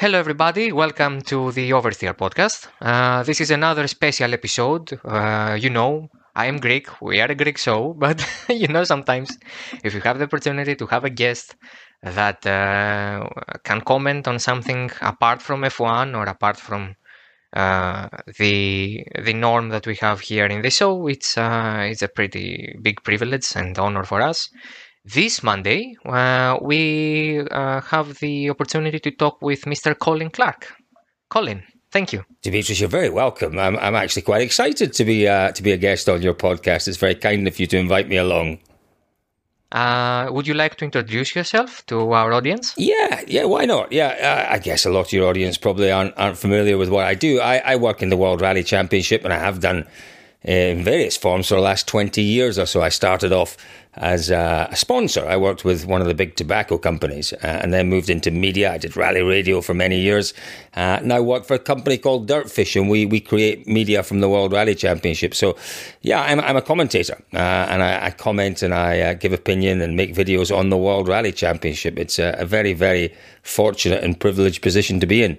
Hello, everybody. Welcome to the Oversteer podcast. Uh, this is another special episode. Uh, you know, I am Greek. We are a Greek show, but you know, sometimes if you have the opportunity to have a guest that uh, can comment on something apart from F1 or apart from uh, the the norm that we have here in the show, it's uh, it's a pretty big privilege and honor for us. This Monday, uh, we uh, have the opportunity to talk with Mr. Colin Clark. Colin, thank you. Demetrius, you're very welcome. I'm, I'm actually quite excited to be uh, to be a guest on your podcast. It's very kind of you to invite me along. Uh, would you like to introduce yourself to our audience? Yeah, yeah, why not? Yeah, uh, I guess a lot of your audience probably aren't, aren't familiar with what I do. I, I work in the World Rally Championship and I have done in various forms for the last 20 years or so. I started off as a sponsor. I worked with one of the big tobacco companies uh, and then moved into media. I did rally radio for many years. Uh, now work for a company called Dirtfish and we, we create media from the World Rally Championship. So, yeah, I'm, I'm a commentator uh, and I, I, comment and I uh, give opinion and make videos on the World Rally Championship. It's a, a very, very fortunate and privileged position to be in.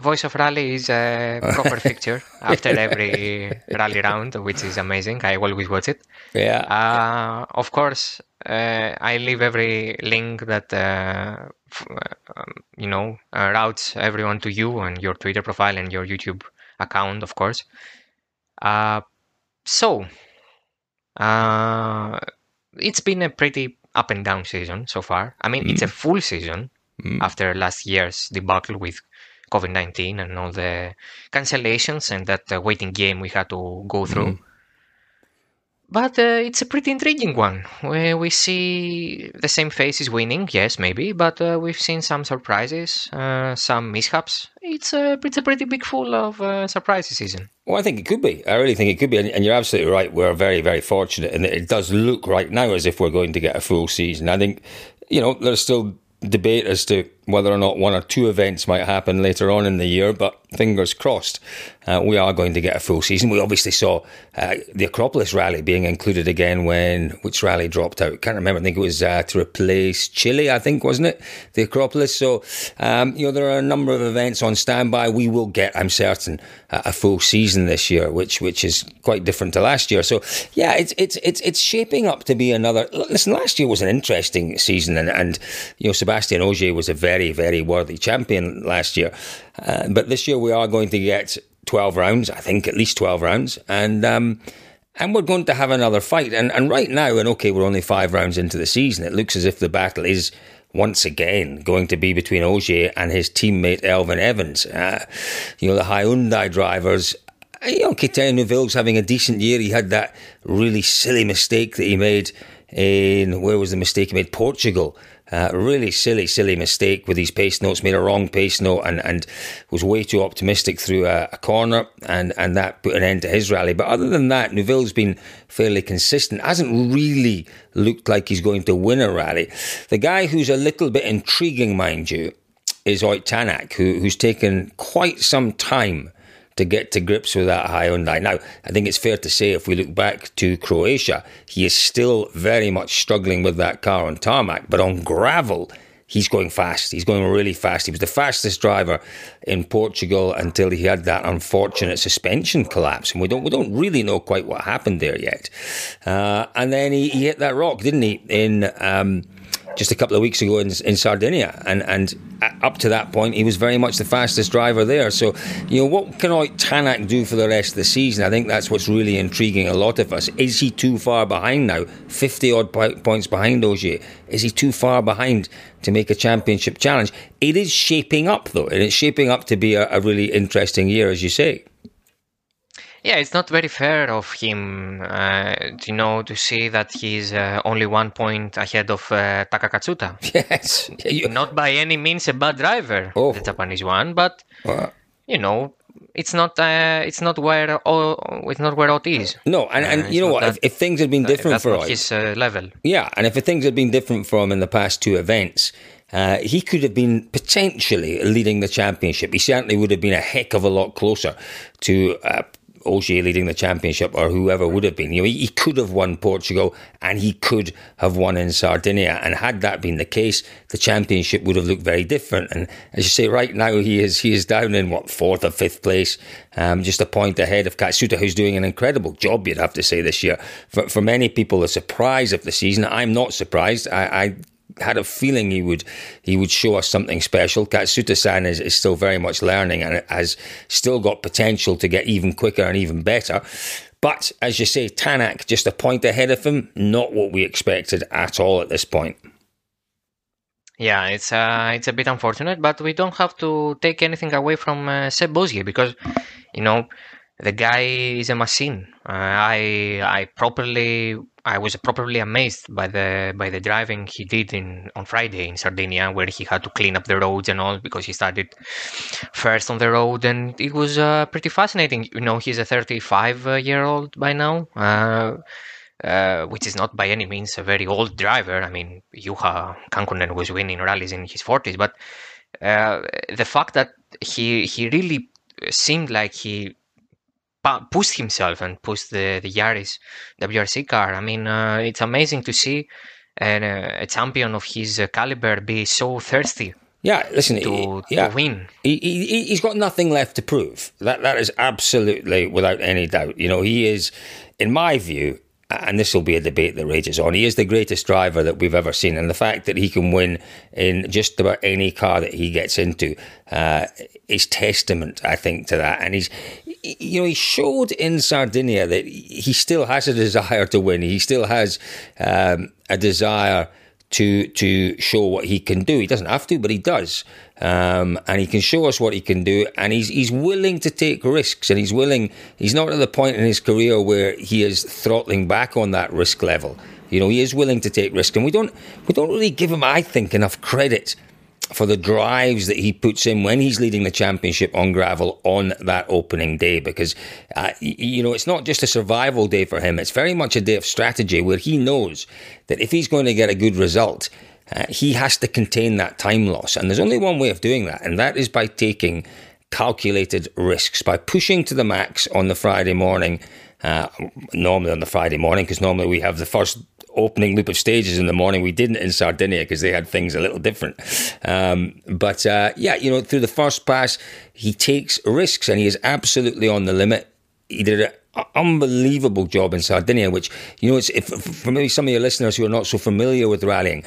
Voice of Rally is a proper fixture after every rally round, which is amazing. I always watch it. Yeah. Uh, of course, uh, I leave every link that uh, f- um, you know uh, routes everyone to you and your Twitter profile and your YouTube account, of course. Uh, so, uh, it's been a pretty up and down season so far. I mean, mm. it's a full season mm. after last year's debacle with COVID 19 and all the cancellations and that uh, waiting game we had to go through. Mm. But uh, it's a pretty intriguing one. We, we see the same faces winning, yes, maybe, but uh, we've seen some surprises, uh, some mishaps. It's a, it's a pretty big full of uh, surprises season. Well, I think it could be. I really think it could be. And, you're absolutely right. We're very, very fortunate. And it does look right now as if we're going to get a full season. I think, you know, there's still debate as to whether or not one or two events might happen later on in the year, but fingers crossed, uh, we are going to get a full season. We obviously saw uh, the Acropolis rally being included again when which rally dropped out. Can't remember. I think it was uh, to replace Chile. I think wasn't it the Acropolis? So um, you know there are a number of events on standby. We will get, I'm certain, a full season this year, which which is quite different to last year. So yeah, it's it's it's it's shaping up to be another. Listen, last year was an interesting season, and and you know Sebastian Ogier was a very very very worthy champion last year, uh, but this year we are going to get 12 rounds, I think at least 12 rounds. And, um, and we're going to have another fight. And, and right now, and okay, we're only five rounds into the season, it looks as if the battle is once again going to be between Ogier and his teammate Elfyn Evans. Uh, you know, the Hyundai drivers. You know, Quintin Neuville's having a decent year. He had that really silly mistake that he made in, where was the mistake he made? Portugal really silly, silly mistake with his pace notes. Made a wrong pace note and, and was way too optimistic through a, a, corner, and, and that put an end to his rally. But other than that, Neuville's been fairly consistent. Hasn't really looked like he's going to win a rally. The guy who's a little bit intriguing, mind you, is Ott Tanak, who, who's taken quite some time to get to grips with that Hyundai. Now, I think it's fair to say if we look back to Croatia, he is still very much struggling with that car on tarmac, but on gravel, he's going fast. He's going really fast. He was the fastest driver in Portugal until he had that unfortunate suspension collapse, and we don't we don't really know quite what happened there yet. Uh, and then he, he, hit that rock, didn't he? In um, just a couple of weeks ago in, in Sardinia, and and up to that point, he was very much the fastest driver there. So, you know, what can Tanak do for the rest of the season? I think that's what's really intriguing a lot of us. Is he too far behind now? Fifty odd points behind Ogier. Is he too far behind to make a championship challenge? It is shaping up though, and it's shaping up to be a, a really interesting year, as you say. Yeah, it's not very fair of him, uh, you know, to see that he's uh, only one point ahead of uh, Taka Katsuta. Yes. You... Not by any means a bad driver, oh. the Japanese one, but, you know, it's not uh, it's not where all, it's not where Ott is. No, and, and uh, you know what? That, if, if, things had been different for Ott, his uh, level. Yeah, and if things had been different for him in the past two events, uh, he could have been potentially leading the championship. He certainly would have been a heck of a lot closer to Ogier leading the championship or whoever would have been. You know, he, he, could have won Portugal and he could have won in Sardinia. And had that been the case, the championship would have looked very different. And as you say, right now he is he is down in what fourth or fifth place, um, just a point ahead of Katsuta, who's doing an incredible job. You'd have to say this year. For, for many people, the surprise of the season. I'm not surprised. I, I had a feeling he would he would show us something special. Katsuta-san is, is still very much learning and has still got potential to get even quicker and even better. But as you say, Tanak just a point ahead of him, not what we expected at all at this point. Yeah, it's uh, it's a bit unfortunate, but we don't have to take anything away from uh, Seb Ogier because, you know, the guy is a machine. Uh, I I properly I was properly amazed by the by the driving he did in on Friday in Sardinia, where he had to clean up the roads and all because he started first on the road, and it was uh, pretty fascinating. You know, he's a 35 uh, year old by now, uh, uh, which is not by any means a very old driver. I mean, Juha Kankkunen was winning rallies in his 40s, but uh, the fact that he he really seemed like he pushed himself and push the, the Yaris WRC car. I mean, uh, it's amazing to see an, uh, a champion of his uh, caliber be so thirsty. Yeah, listen, to, he, yeah. to win. He, he, he's got nothing left to prove. That That is absolutely without any doubt. You know, he is, in my view, and this will be a debate that rages on. He is the greatest driver that we've ever seen, and the fact that he can win in just about any car that he gets into uh, is testament, I think, to that. And he's, you know, he showed in Sardinia that he still has a desire to win. He still has um, a desire to to show what he can do. He doesn't have to, but he does, um, and he can show us what he can do. And he's he's willing to take risks, and he's willing. He's not at the point in his career where he is throttling back on that risk level. You know, he is willing to take risks, and we don't we don't really give him, I think, enough credit for the drives that he puts in when he's leading the championship on gravel on that opening day because uh, you know it's not just a survival day for him it's very much a day of strategy where he knows that if he's going to get a good result uh, he has to contain that time loss and there's only one way of doing that and that is by taking calculated risks by pushing to the max on the Friday morning uh, normally on the Friday morning because normally we have the first opening loop of stages in the morning. We didn't in Sardinia because they had things a little different. Um, but uh, yeah, you know, through the first pass, he takes risks and he is absolutely on the limit. He did an unbelievable job in Sardinia, which, you know, it's if, for maybe some of your listeners who are not so familiar with rallying,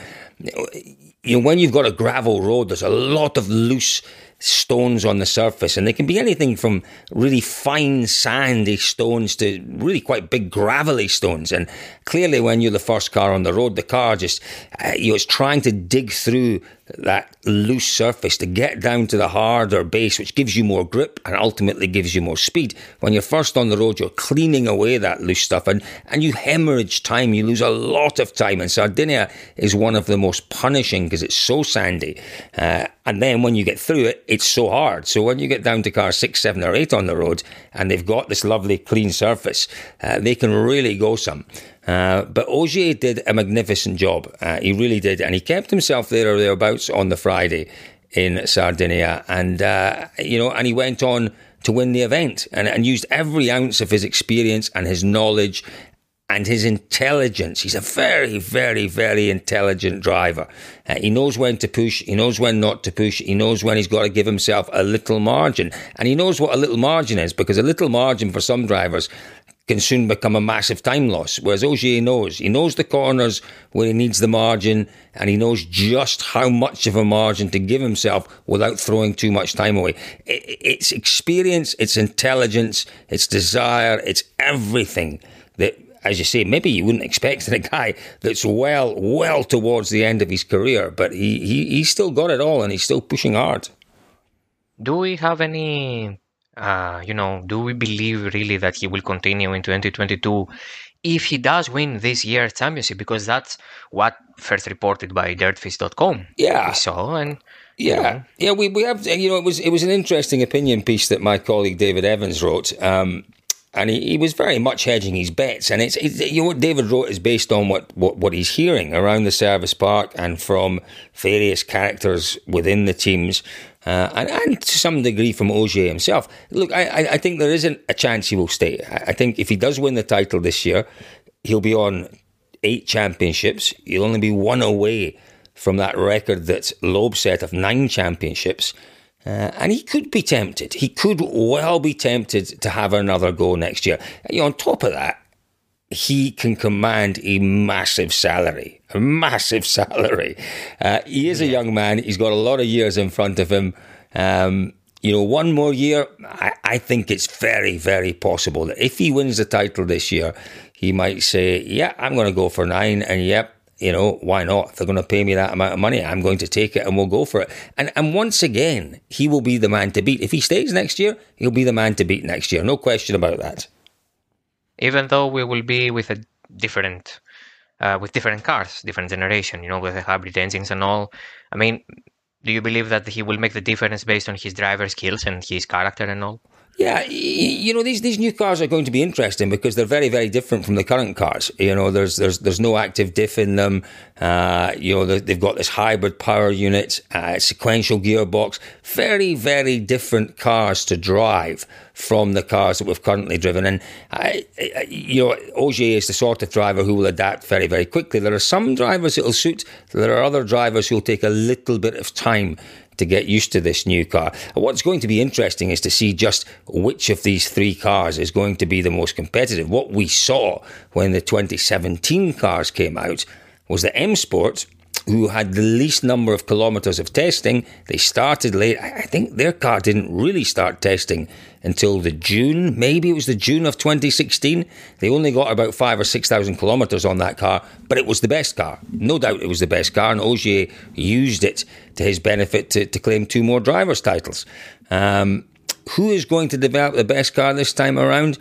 you know, when you've got a gravel road, there's a lot of loose stones on the surface, and they can be anything from really fine sandy stones to really quite big gravelly stones. And clearly, when you're the first car on the road, the car just uh, you know it's trying to dig through that loose surface to get down to the harder base, which gives you more grip and ultimately gives you more speed. When you're first on the road, you're cleaning away that loose stuff and, and you hemorrhage time. You lose a lot of time. And Sardinia is one of the most punishing because it's so sandy. Uh, and then when you get through it, it's so hard. So when you get down to car six, seven, or eight on the road and they've got this lovely clean surface, uh, they can really go some. Uh, but Ogier did a magnificent job. Uh, he really did. And he kept himself there or thereabouts on the Friday in Sardinia. And, uh, you know, and he went on to win the event and, and used every ounce of his experience and his knowledge and his intelligence. He's a very, very, very intelligent driver. Uh, he knows when to push. He knows when not to push. He knows when he's got to give himself a little margin. And he knows what a little margin is because a little margin for some drivers can soon become a massive time loss. Whereas Ogier knows. He knows the corners where he needs the margin and he knows just how much of a margin to give himself without throwing too much time away. It's experience, it's intelligence, it's desire, it's everything that as you say, maybe you wouldn't expect in a guy that's well, well towards the end of his career, but he, he he's still got it all and he's still pushing hard. Do we have any uh, you know, do we believe really that he will continue in 2022 if he does win this year's championship? Because that's what first reported by dirtfish.com. Yeah. We saw and yeah, you know. yeah, we, we have you know it was it was an interesting opinion piece that my colleague David Evans wrote. Um, and he, he, was very much hedging his bets. And it's, it's, you know what David wrote is based on what, what, what he's hearing around the service park and from various characters within the teams. Uh, and, and, to some degree from Ogier himself. Look, I, I, think there isn't a chance he will stay. I think if he does win the title this year, he'll be on eight championships. He'll only be one away from that record that Loeb set of nine championships. Uh, and he could be tempted. He could well be tempted to have another go next year. You know, on top of that, he can command a massive salary, a massive salary. Uh, he is a young man. He's got a lot of years in front of him. Um, you know, one more year, I, I, think it's very, very possible that if he wins the title this year, he might say, Yeah, I'm going to go for nine. And yep, you know, why not? They're going to pay me that amount of money, I'm going to take it and we'll go for it. And and once again, he will be the man to beat. If he stays next year, he'll be the man to beat next year. No question about that. Even though we will be with a different uh, with different cars, different generation, you know, with the hybrid engines and all. I mean, do you believe that he will make the difference based on his driver skills and his character and all? Yeah, you know these these new cars are going to be interesting because they're very very different from the current cars. You know, there's there's there's no active diff in them. Uh, you know, they've got this hybrid power unit, uh, sequential gearbox. Very very different cars to drive from the cars that we've currently driven. And I, I, you know, Ogier is the sort of driver who will adapt very very quickly. There are some drivers it will suit. There are other drivers who will take a little bit of time to get used to this new car. What's going to be interesting is to see just which of these three cars is going to be the most competitive. What we saw when the 2017 cars came out was the M Sport who had the least number of kilometres of testing. They started late. I think their car didn't really start testing until the June, maybe it was the June of 2016. They only got about five or 6,000 kilometres on that car, but it was the best car. No doubt it was the best car, and Ogier used it to his benefit to, to claim two more drivers' titles. Um, who is going to develop the best car this time around?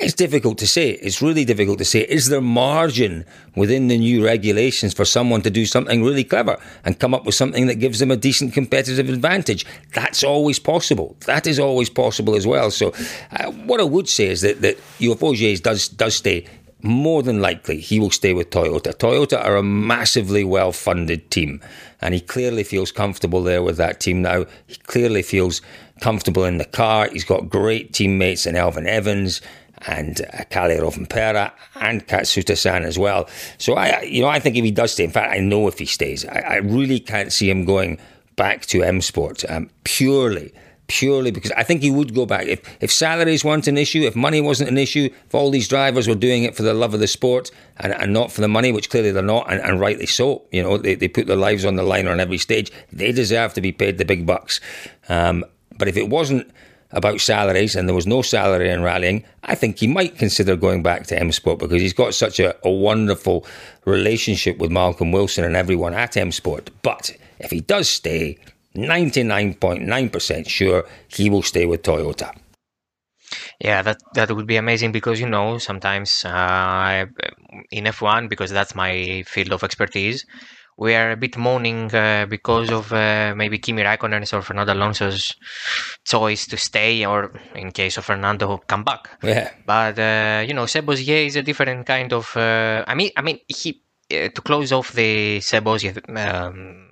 It's difficult to say. It's really difficult to say. Is there margin within the new regulations for someone to do something really clever and come up with something that gives them a decent competitive advantage? That's always possible. That is always possible as well. So, uh, what I would say is that that if Ogier does does stay. More than likely, he will stay with Toyota. Toyota are a massively well funded team, and he clearly feels comfortable there with that team now. He clearly feels comfortable in the car. He's got great teammates in Elfyn Evans and Kalle Rovanperä and Katsuta-san as well. So I, you know, I think if he does stay, in fact, I know if he stays, I, I really can't see him going back to M Sport um, purely. Purely because I think he would go back. If, if salaries weren't an issue, if money wasn't an issue, if all these drivers were doing it for the love of the sport and, and not for the money, which clearly they're not, and, and rightly so, you know, they, they put their lives on the line on every stage, they deserve to be paid the big bucks. Um, but if it wasn't about salaries and there was no salary in rallying, I think he might consider going back to M Sport because he's got such a, a wonderful relationship with Malcolm Wilson and everyone at M Sport. But if he does stay, 99.9% sure he will stay with Toyota. Yeah, that that would be amazing because you know sometimes uh, in F1 because that's my field of expertise we are a bit moaning uh, because of uh, maybe Kimi Raikkonen's or Fernando Alonso's choice to stay, or in case of Fernando, come back. Yeah. But uh, you know, Seb is a different kind of. Uh, I mean, I mean, he uh, to close off the Seb um,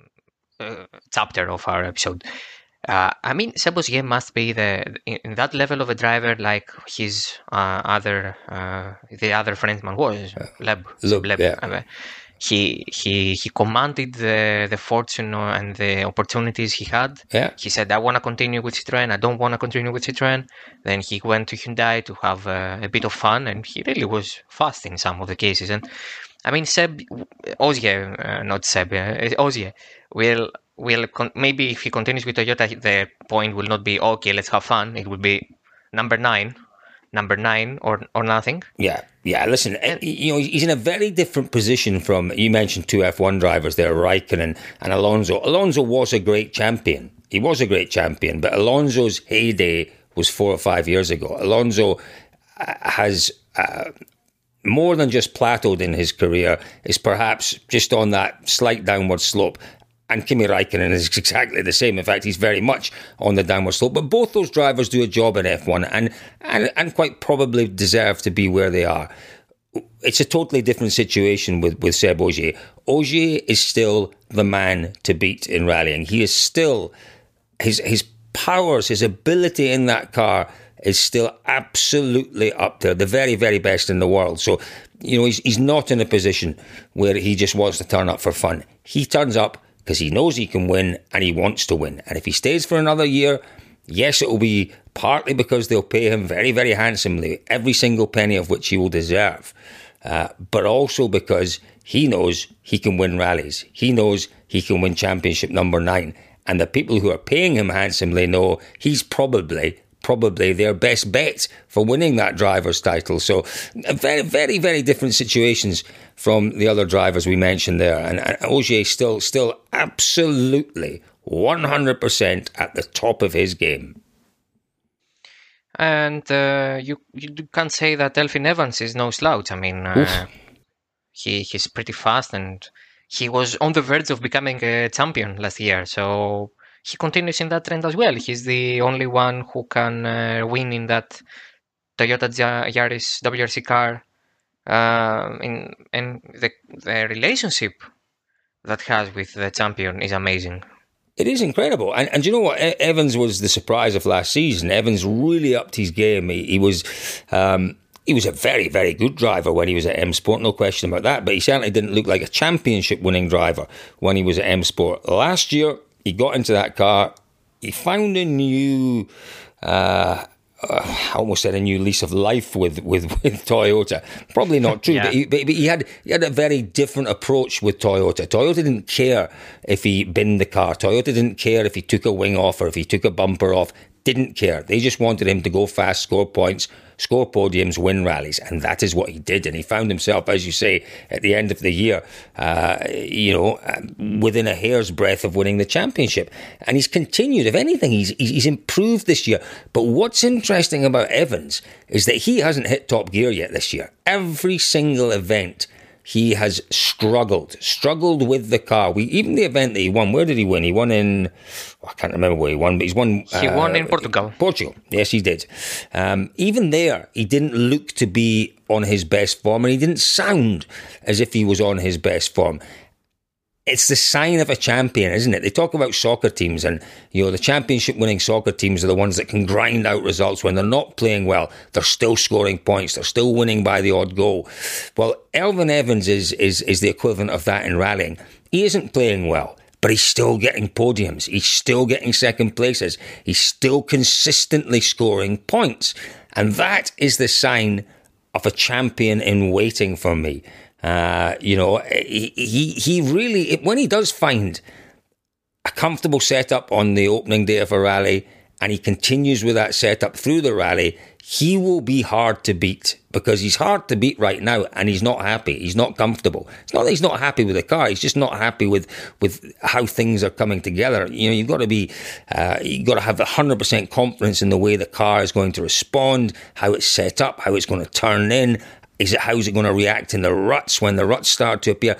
uh, chapter of our episode. I mean, Seb must be the in, that level of a driver like his other the other friendman was Loeb. Loeb, Loeb yeah he he he commanded the the fortune and the opportunities he had. Yeah. He said, "I want to continue with Citroen. I don't want to continue with Citroen." Then he went to Hyundai to have uh, a bit of fun, and he really was fast in some of the cases. And I mean, Seb uh, not Seb, uh, will will con- maybe if he continues with Toyota, the point will not be okay. Let's have fun. It will be number nine number nine or or nothing. Yeah, yeah. Listen, eh, and, you know he's in a very different position from you mentioned two F one drivers there, Raikkonen and Alonso. Alonso was a great champion. He was a great champion, but Alonso's heyday was four or five years ago. Alonso uh, has. Uh, more than just plateaued in his career, is perhaps just on that slight downward slope. And Kimi Raikkonen is exactly the same. In fact, he's very much on the downward slope. But both those drivers do a job in F1 and, and, and quite probably deserve to be where they are. It's a totally different situation with, with Seb Ogier. Ogier is still the man to beat in rallying. He is still, his, his powers, his ability in that car is still absolutely up there, the very, very best in the world. So, you know, he's, he's not in a position where he just wants to turn up for fun. He turns up because he knows he can win and he wants to win. And if he stays for another year, yes, it will be partly because they'll pay him very, very handsomely, every single penny of which he will deserve, uh, but also because he knows he can win rallies. He knows he can win championship number nine. And the people who are paying him handsomely know he's probably probably their best bet for winning that driver's title. So, very, very, very different situations from the other drivers we mentioned there. And, and Ogier still, still absolutely 100% at the top of his game. And uh, you you can't say that Elfyn Evans is no slouch. I mean, uh, he he's pretty fast, and he was on the verge of becoming a champion last year. So he continues in that trend as well. He's the only one who can uh, win in that Toyota Yaris WRC car. Uh, in and the the relationship that has with the champion is amazing. It is incredible. And, and you know what? Evans was the surprise of last season. Evans really upped his game. He, he was. Um, he was a very, very good driver when he was at M Sport, no question about that. But he certainly didn't look like a championship winning driver when he was at M Sport. Last year, he got into that car. He found a new, uh, uh, I almost said a new lease of life with with, with Toyota. Probably not true, yeah. but, he, but, he, had he had a very different approach with Toyota. Toyota didn't care if he binned the car. Toyota didn't care if he took a wing off or if he took a bumper off. Didn't care. They just wanted him to go fast, score points, score podiums, win rallies, and that is what he did. And he found himself, as you say, at the end of the year, uh, you know, within a hair's breadth of winning the championship. And he's continued. If anything, he's he's improved this year. But what's interesting about Evans is that he hasn't hit top gear yet this year. Every single event he has struggled, struggled with the car. We even the event that he won. Where did he win? He won in I can't remember where he won, but he's won. He uh, won in Portugal. Portugal, yes, he did. Um, even there, he didn't look to be on his best form, and he didn't sound as if he was on his best form it's the sign of a champion, isn't it? They talk about soccer teams, and you know the championship winning soccer teams are the ones that can grind out results when they're not playing well. They're still scoring points. They're still winning by the odd goal. Well, Elfyn Evans is is is the equivalent of that in rallying. He isn't playing well. But he's still getting podiums. He's still getting second places. He's still consistently scoring points. And that is the sign of a champion in waiting for me. Uh, you know, he, he, he really, when he does find a comfortable setup on the opening day of a rally and he continues with that setup through the rally, he will be hard to beat because he's hard to beat right now and he's not happy. He's not comfortable. It's not that he's not happy with the car. He's just not happy with, with how things are coming together. You know, you've got to be, uh, you've got to have 100% confidence in the way the car is going to respond, how it's set up, how it's going to turn in, is it how's it going to react in the ruts when the ruts start to appear?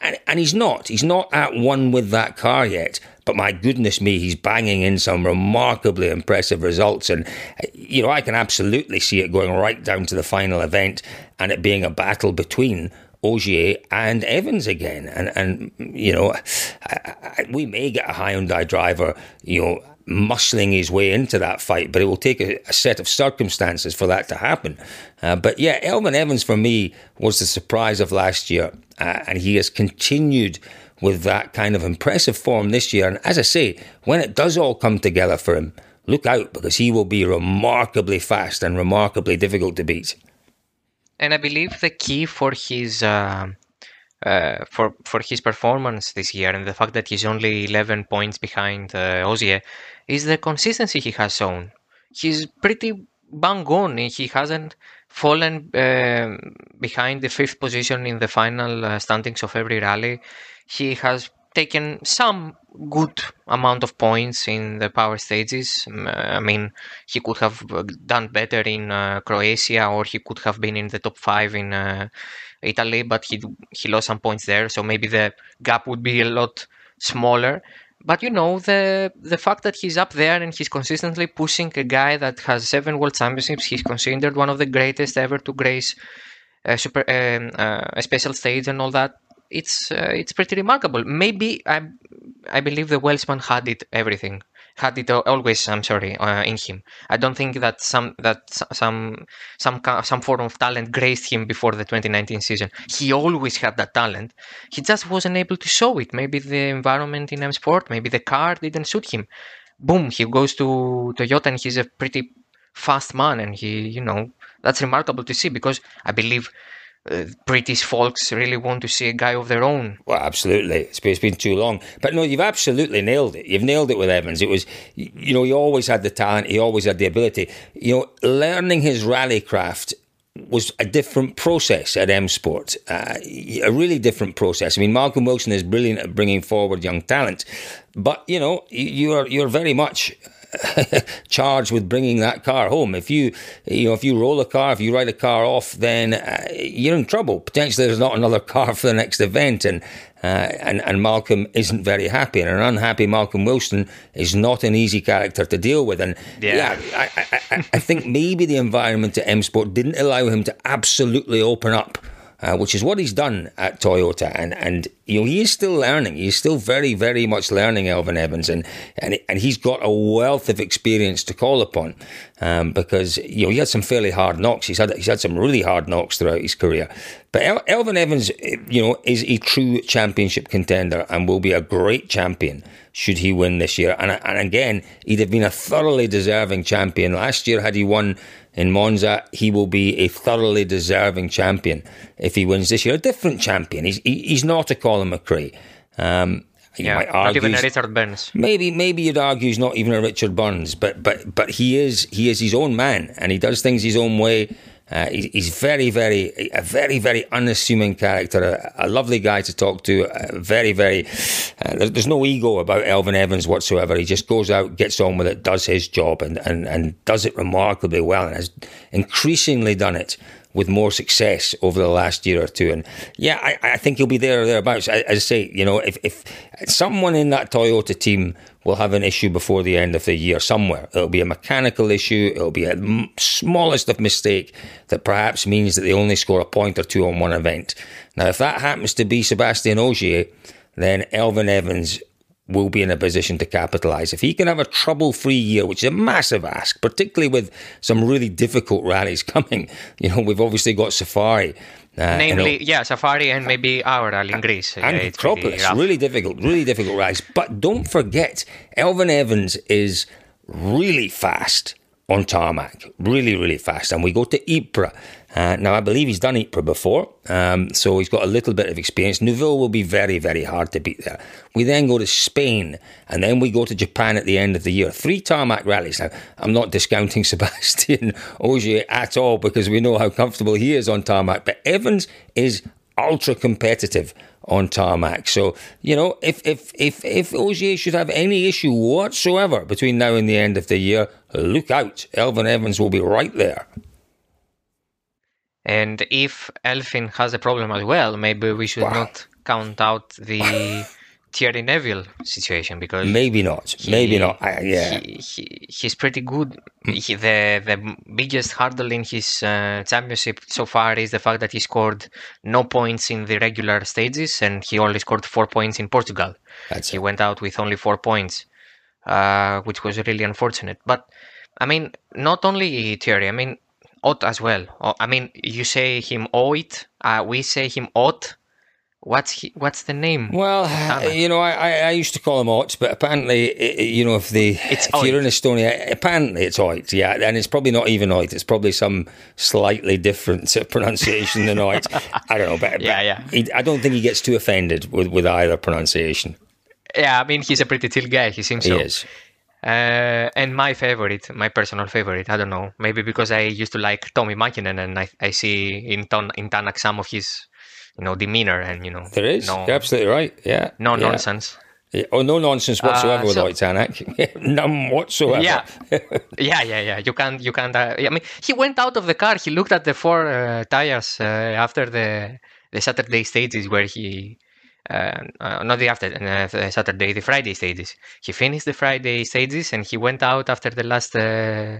And, and, he's not. He's not at one with that car yet. But my goodness me, he's banging in some remarkably impressive results. And, you know, I can absolutely see it going right down to the final event and it being a battle between Ogier and Evans again. And, and you know, I, I, we may get a Hyundai driver, you know, muscling his way into that fight, but it will take a, a set of circumstances for that to happen. Uh, but yeah, Elfyn Evans for me was the surprise of last year, uh, and he has continued with that kind of impressive form this year. And as I say, when it does all come together for him, look out because he will be remarkably fast and remarkably difficult to beat. And I believe the key for his. Uh uh, for for his performance this year and the fact that he's only 11 points behind uh, Ogier is the consistency he has shown. He's pretty bang on. He hasn't fallen uh, behind the fifth position in the final uh, standings of every rally. He has taken some good amount of points in the power stages. Um, I mean, he could have done better in uh, Croatia, or he could have been in the top five in uh, Italy, but he he lost some points there. So maybe the gap would be a lot smaller. But you know the the fact that he's up there and he's consistently pushing a guy that has seven world championships. He's considered one of the greatest ever to grace a super um, uh, a special stage and all that. It's uh, it's pretty remarkable. Maybe I I believe the Welshman had it everything had it always. I'm sorry uh, in him. I don't think that some that some some some form of talent graced him before the 2019 season. He always had that talent. He just wasn't able to show it. Maybe the environment in M Sport, maybe the car didn't suit him. Boom, he goes to Toyota and he's a pretty fast man, and he you know that's remarkable to see because I believe uh, British folks really want to see a guy of their own. Well, absolutely. It's been, it's been too long. But no, you've absolutely nailed it. You've nailed it with Evans. It was, you know, he always had the talent, he always had the ability. You know, learning his rally craft was a different process at M Sport, uh, a really different process. I mean, Malcolm Wilson is brilliant at bringing forward young talent, but you know, you are you're very much charged with bringing that car home. If you, you know, if you roll a car, if you write a car off, then uh, you're in trouble. Potentially, there's not another car for the next event, and uh, and and Malcolm isn't very happy, and an unhappy Malcolm Wilson is not an easy character to deal with. And yeah, yeah I, I, I think maybe the environment at M Sport didn't allow him to absolutely open up uh, which is what he's done at Toyota. And, and, you know, he is still learning. He's still very, very much learning, Elfyn Evans. And, and, and he's got a wealth of experience to call upon um, because, you know, he had some fairly hard knocks. He's had, he's had some really hard knocks throughout his career. But El- Elfyn Evans, you know, is a true championship contender and will be a great champion should he win this year. And, and again, he'd have been a thoroughly deserving champion. Last year, had he won in Monza, he will be a thoroughly deserving champion if he wins this year. A different champion. He's he's not a Colin McRae. Um, yeah, not even a Richard Burns. Maybe, maybe you'd argue he's not even a Richard Burns, but but but he is he is his own man, and he does things his own way. Uh, he's very, very, a very, very unassuming character, a, a lovely guy to talk to. very, very, uh, there's, there's, no ego about Elfyn Evans whatsoever. He just goes out, gets on with it, does his job, and, and, and does it remarkably well, and has increasingly done it with more success over the last year or two. And yeah, I, I think he'll be there or thereabouts. As I say, you know, if, if someone in that Toyota team will have an issue before the end of the year somewhere, it'll be a mechanical issue, it'll be a smallest of mistake that perhaps means that they only score a point or two on one event. Now, if that happens to be Sebastian Ogier, then Elfyn Evans will be in a position to capitalise. If he can have a trouble free year, which is a massive ask, particularly with some really difficult rallies coming, you know, we've obviously got Safari. Uh, Namely, yeah, Safari and maybe our rally in Greece. And yeah, Acropolis, really difficult, really difficult rallies. But don't forget, Elfyn Evans is really fast on tarmac, really, really fast. And we go to Ypres. Uh, now, I believe he's done Ypres before, um, so he's got a little bit of experience. Neuville will be very, very hard to beat there. We then go to Spain, and then we go to Japan at the end of the year. Three tarmac rallies. Now, I'm not discounting Sebastian Ogier at all because we know how comfortable he is on tarmac, but Evans is ultra competitive on tarmac. So, you know, if if if if Ogier should have any issue whatsoever between now and the end of the year, look out. Elfyn Evans will be right there. And if Elfyn has a problem as well, maybe we should wow. not count out the Thierry Neuville situation because maybe not, he, maybe not. I, yeah, he, he, he's pretty good. He, the the biggest hurdle in his uh, championship so far is the fact that he scored no points in the regular stages and he only scored four points in Portugal. That's he it. went out with only four points, uh, which was really unfortunate. But I mean, not only Thierry. I mean, Ott as well. I mean, you say him Oit. Uh, we say him Ott What's he, what's the name? Well, you know, I, I used to call him Oit, but apparently, you know, if the it's if you're in Estonia, apparently it's Oit, yeah, and it's probably not even Oit. It's probably some slightly different pronunciation than Oit. I don't know, but, yeah, yeah. He, I don't think he gets too offended with with either pronunciation. Yeah, I mean, he's a pretty chill guy. He seems he so. is. Uh, and my favorite, my personal favorite, I don't know, maybe because I used to like Tommy Mäkinen and I, I see in, Ton, in Tanak some of his you know demeanor and you know there is no, you're absolutely right yeah no yeah. nonsense yeah. Oh, no nonsense whatsoever uh, with so, Tanak. None whatsoever. Yeah, yeah, yeah, yeah. You can't, you can't. Uh, I mean, he went out of the car. He looked at the four uh, tires uh, after the the Saturday stages where he uh, uh, not the after uh, the Saturday, the Friday stages. He finished the Friday stages and he went out after the last uh,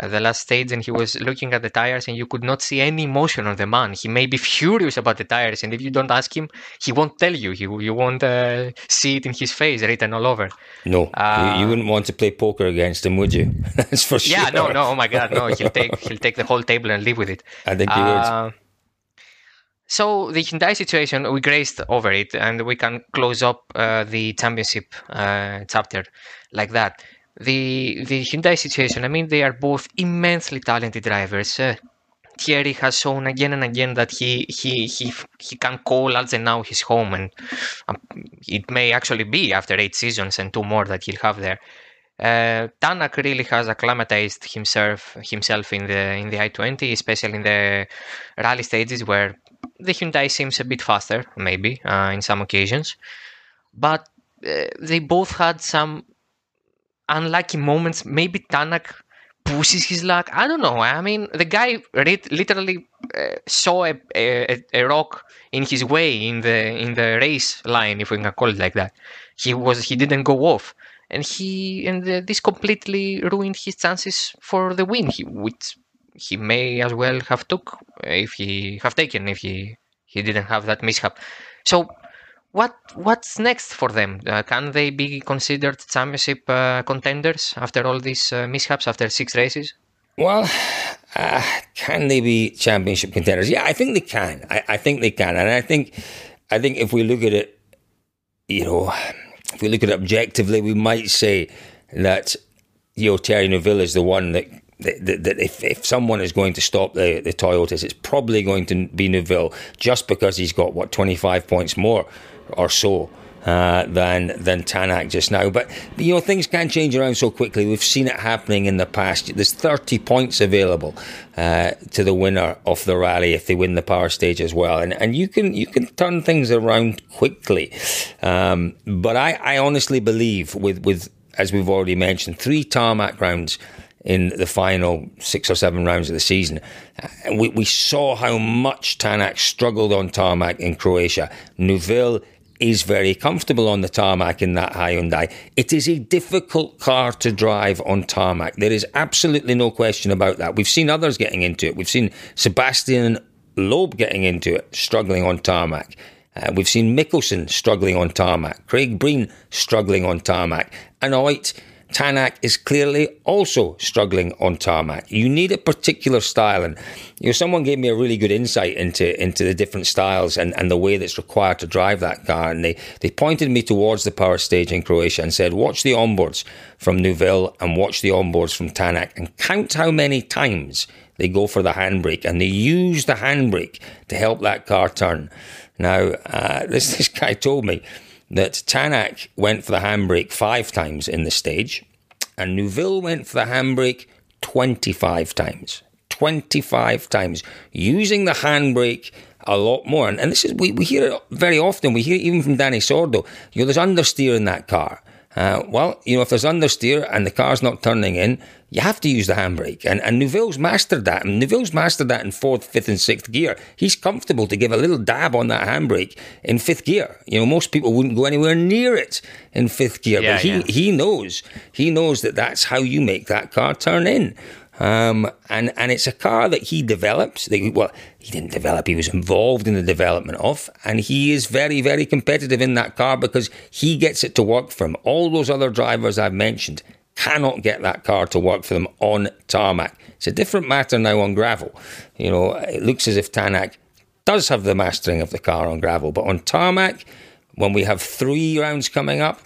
uh, the last stage and he was looking at the tires and you could not see any emotion on the man. He may be furious about the tires and if you don't ask him, he won't tell you. He, you won't uh, see it in his face written all over. No, you, Uh, you wouldn't want to play poker against him, would you? That's for sure. Yeah, no, no, oh my god, no. He'll take he'll take the whole table and live with it. I think he would. So the Hyundai situation, we grazed over it, and we can close up uh, the championship uh, chapter like that. The the Hyundai situation, I mean, they are both immensely talented drivers. Uh, Thierry has shown again and again that he he he he can call Alzenau his home, and um, it may actually be after eight seasons and two more that he'll have there. Uh, Tanak really has acclimatized himself himself in the in the i20, especially in the rally stages where the Hyundai seems a bit faster, maybe uh, in some occasions. But uh, they both had some unlucky moments. Maybe Tanak pushes his luck. I don't know. I mean, the guy rit- literally uh, saw a, a, a rock in his way in the in the race line, if we can call it like that. He was he didn't go off, and he and uh, this completely ruined his chances for the win. He, which he may as well have took if he have taken if he he didn't have that mishap. So what what's next for them? Uh, can they be considered championship uh, contenders after all these uh, mishaps after six races? Well, uh, can they be championship contenders? Yeah, I think they can. I, I think they can, and I think, I think if we look at it, you know, if we look at it objectively, we might say that you know Thierry Neuville is the one that. That, that if, if someone is going to stop the, the Toyotas, it's probably going to be Neuville just because he's got, what, 25 points more or so uh, than than Tanak just now. But you know things can change around so quickly. We've seen it happening in the past. There's 30 points available uh, to the winner of the rally if they win the power stage as well, and and you can you can turn things around quickly. Um, but I, I honestly believe with with as we've already mentioned, three tarmac rounds in the final six or seven rounds of the season. We, we saw how much Tanak struggled on tarmac in Croatia. Neuville is very comfortable on the tarmac in that Hyundai. It is a difficult car to drive on tarmac. There is absolutely no question about that. We've seen others getting into it. We've seen Sebastian Loeb getting into it, struggling on tarmac. Uh, we've seen Mikkelsen struggling on tarmac, Craig Breen struggling on tarmac, and Oit Tanak is clearly also struggling on tarmac. You need a particular style, and you know someone gave me a really good insight into into the different styles and, and the way that's required to drive that car. And they they pointed me towards the power stage in Croatia and said, watch the onboards from Neuville and watch the onboards from Tanak and count how many times they go for the handbrake and they use the handbrake to help that car turn. Now, uh, this this guy told me that Tanak went for the handbrake five times in the stage, and Neuville went for the handbrake 25 times. 25 times, using the handbrake a lot more. And, and this is, we, we hear it very often. We hear it even from Dani Sordo. You know, there's understeer in that car. Uh, well, you know, if there's understeer and the car's not turning in, you have to use the handbrake. And, and Neuville's mastered that. And Neuville's mastered that in fourth, fifth, and sixth gear. He's comfortable to give a little dab on that handbrake in fifth gear. You know, most people wouldn't go anywhere near it in fifth gear, Yeah, but he, yeah. he knows. He knows that that's how you make that car turn in. Um, and, and it's a car that he developed. That, well, he didn't develop, he was involved in the development of. And he is very, very competitive in that car because he gets it to work for him. All those other drivers I've mentioned cannot get that car to work for them on tarmac. It's a different matter now on gravel. You know, it looks as if Tanak does have the mastering of the car on gravel, but on tarmac, when we have three rounds coming up,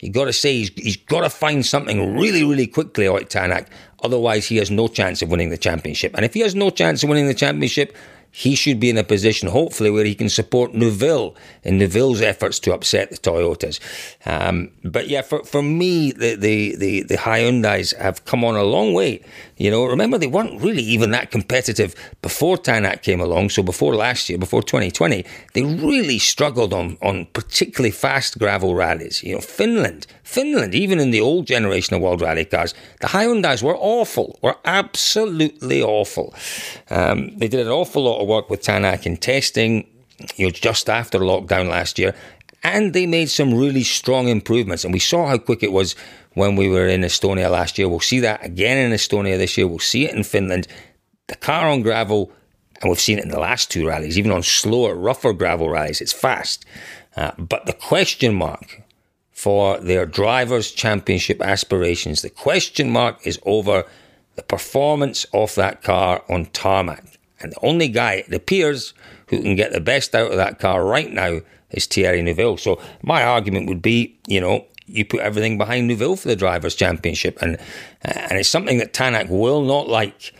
you got to say he's, he's got to find something really, really quickly out Tanak. Otherwise, he has no chance of winning the championship. And if he has no chance of winning the championship, he should be in a position, hopefully, where he can support Neuville in Neuville's efforts to upset the Toyotas. Um, but yeah, for, for me, the, the, the, the Hyundais have come on a long way. You know, remember, they weren't really even that competitive before Tanak came along. So before last year, before 2020, they really struggled on, on particularly fast gravel rallies. You know, Finland, Finland, even in the old generation of World Rally cars, the Hyundais were awful, were absolutely awful. Um, they did an awful lot of work with Tanak in testing, you know, just after lockdown last year. and they made some really strong improvements. And we saw how quick it was when we were in Estonia last year. We'll see that again in Estonia this year. We'll see it in Finland. The car on gravel, and we've seen it in the last two rallies, even on slower, rougher gravel rallies, it's fast. Uh, but the question mark for their drivers' championship aspirations, the question mark is over the performance of that car on tarmac. And the only guy, it appears, who can get the best out of that car right now is Thierry Neuville. So my argument would be, you know, you put everything behind Neuville for the Drivers' Championship. And, uh, and it's something that Tanak will not like.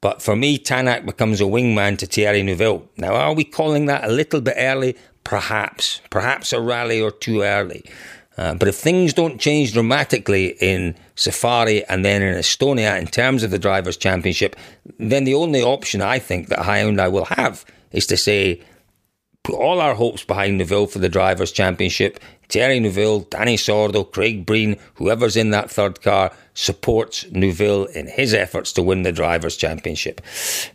But for me, Tanak becomes a wingman to Thierry Neuville. Now, are we calling that a little bit early? Perhaps. Perhaps a rally or two early. Uh, but if things don't change dramatically in Safari and then in Estonia in terms of the Drivers' Championship, then the only option I think that Hyundai will have is to say, put all our hopes behind Neuville for the Drivers' Championship. Thierry Neuville, Dani Sordo, Craig Breen, whoever's in that third car supports Neuville in his efforts to win the Drivers' Championship.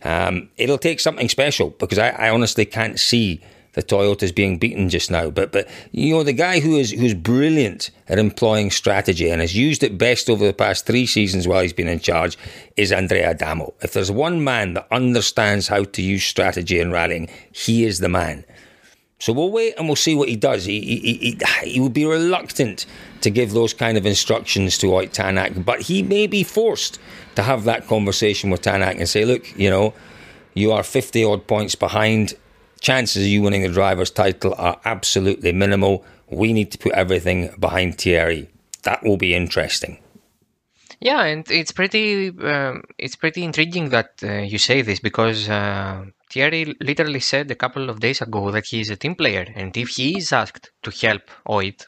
Um, it'll take something special because I, I honestly can't see the Toyota's being beaten just now. But but you know the guy who is who's brilliant at employing strategy and has used it best over the past three seasons while he's been in charge is Andrea Adamo. If there's one man that understands how to use strategy in rallying, he is the man. So we'll wait and we'll see what he does. He he, he, he would be reluctant to give those kind of instructions to Ott Tanak, but he may be forced to have that conversation with Tanak and say, look, you know, you are 50 odd points behind chances of you winning the driver's title are absolutely minimal. We need to put everything behind Thierry. That will be interesting. Yeah, and it's pretty um, it's pretty intriguing that uh, you say this because uh, Thierry literally said a couple of days ago that he is a team player, and if he is asked to help Ott,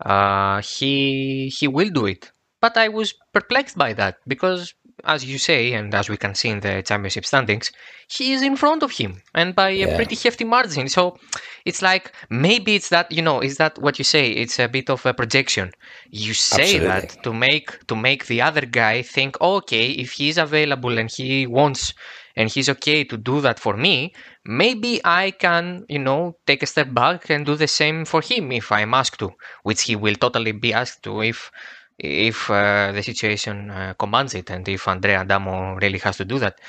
uh, he he will do it. But I was perplexed by that because as you say, and as we can see in the championship standings, he is in front of him and by a pretty hefty margin. So it's like maybe it's that you know is that what you say? It's a bit of a projection. You say Absolutely. that to make to make the other guy think, oh, okay, if he's available and he wants and he's okay to do that for me, maybe I can, you know, take a step back and do the same for him if I'm asked to, which he will totally be asked to if if uh, the situation uh, commands it and if Andrea Adamo really has to do that.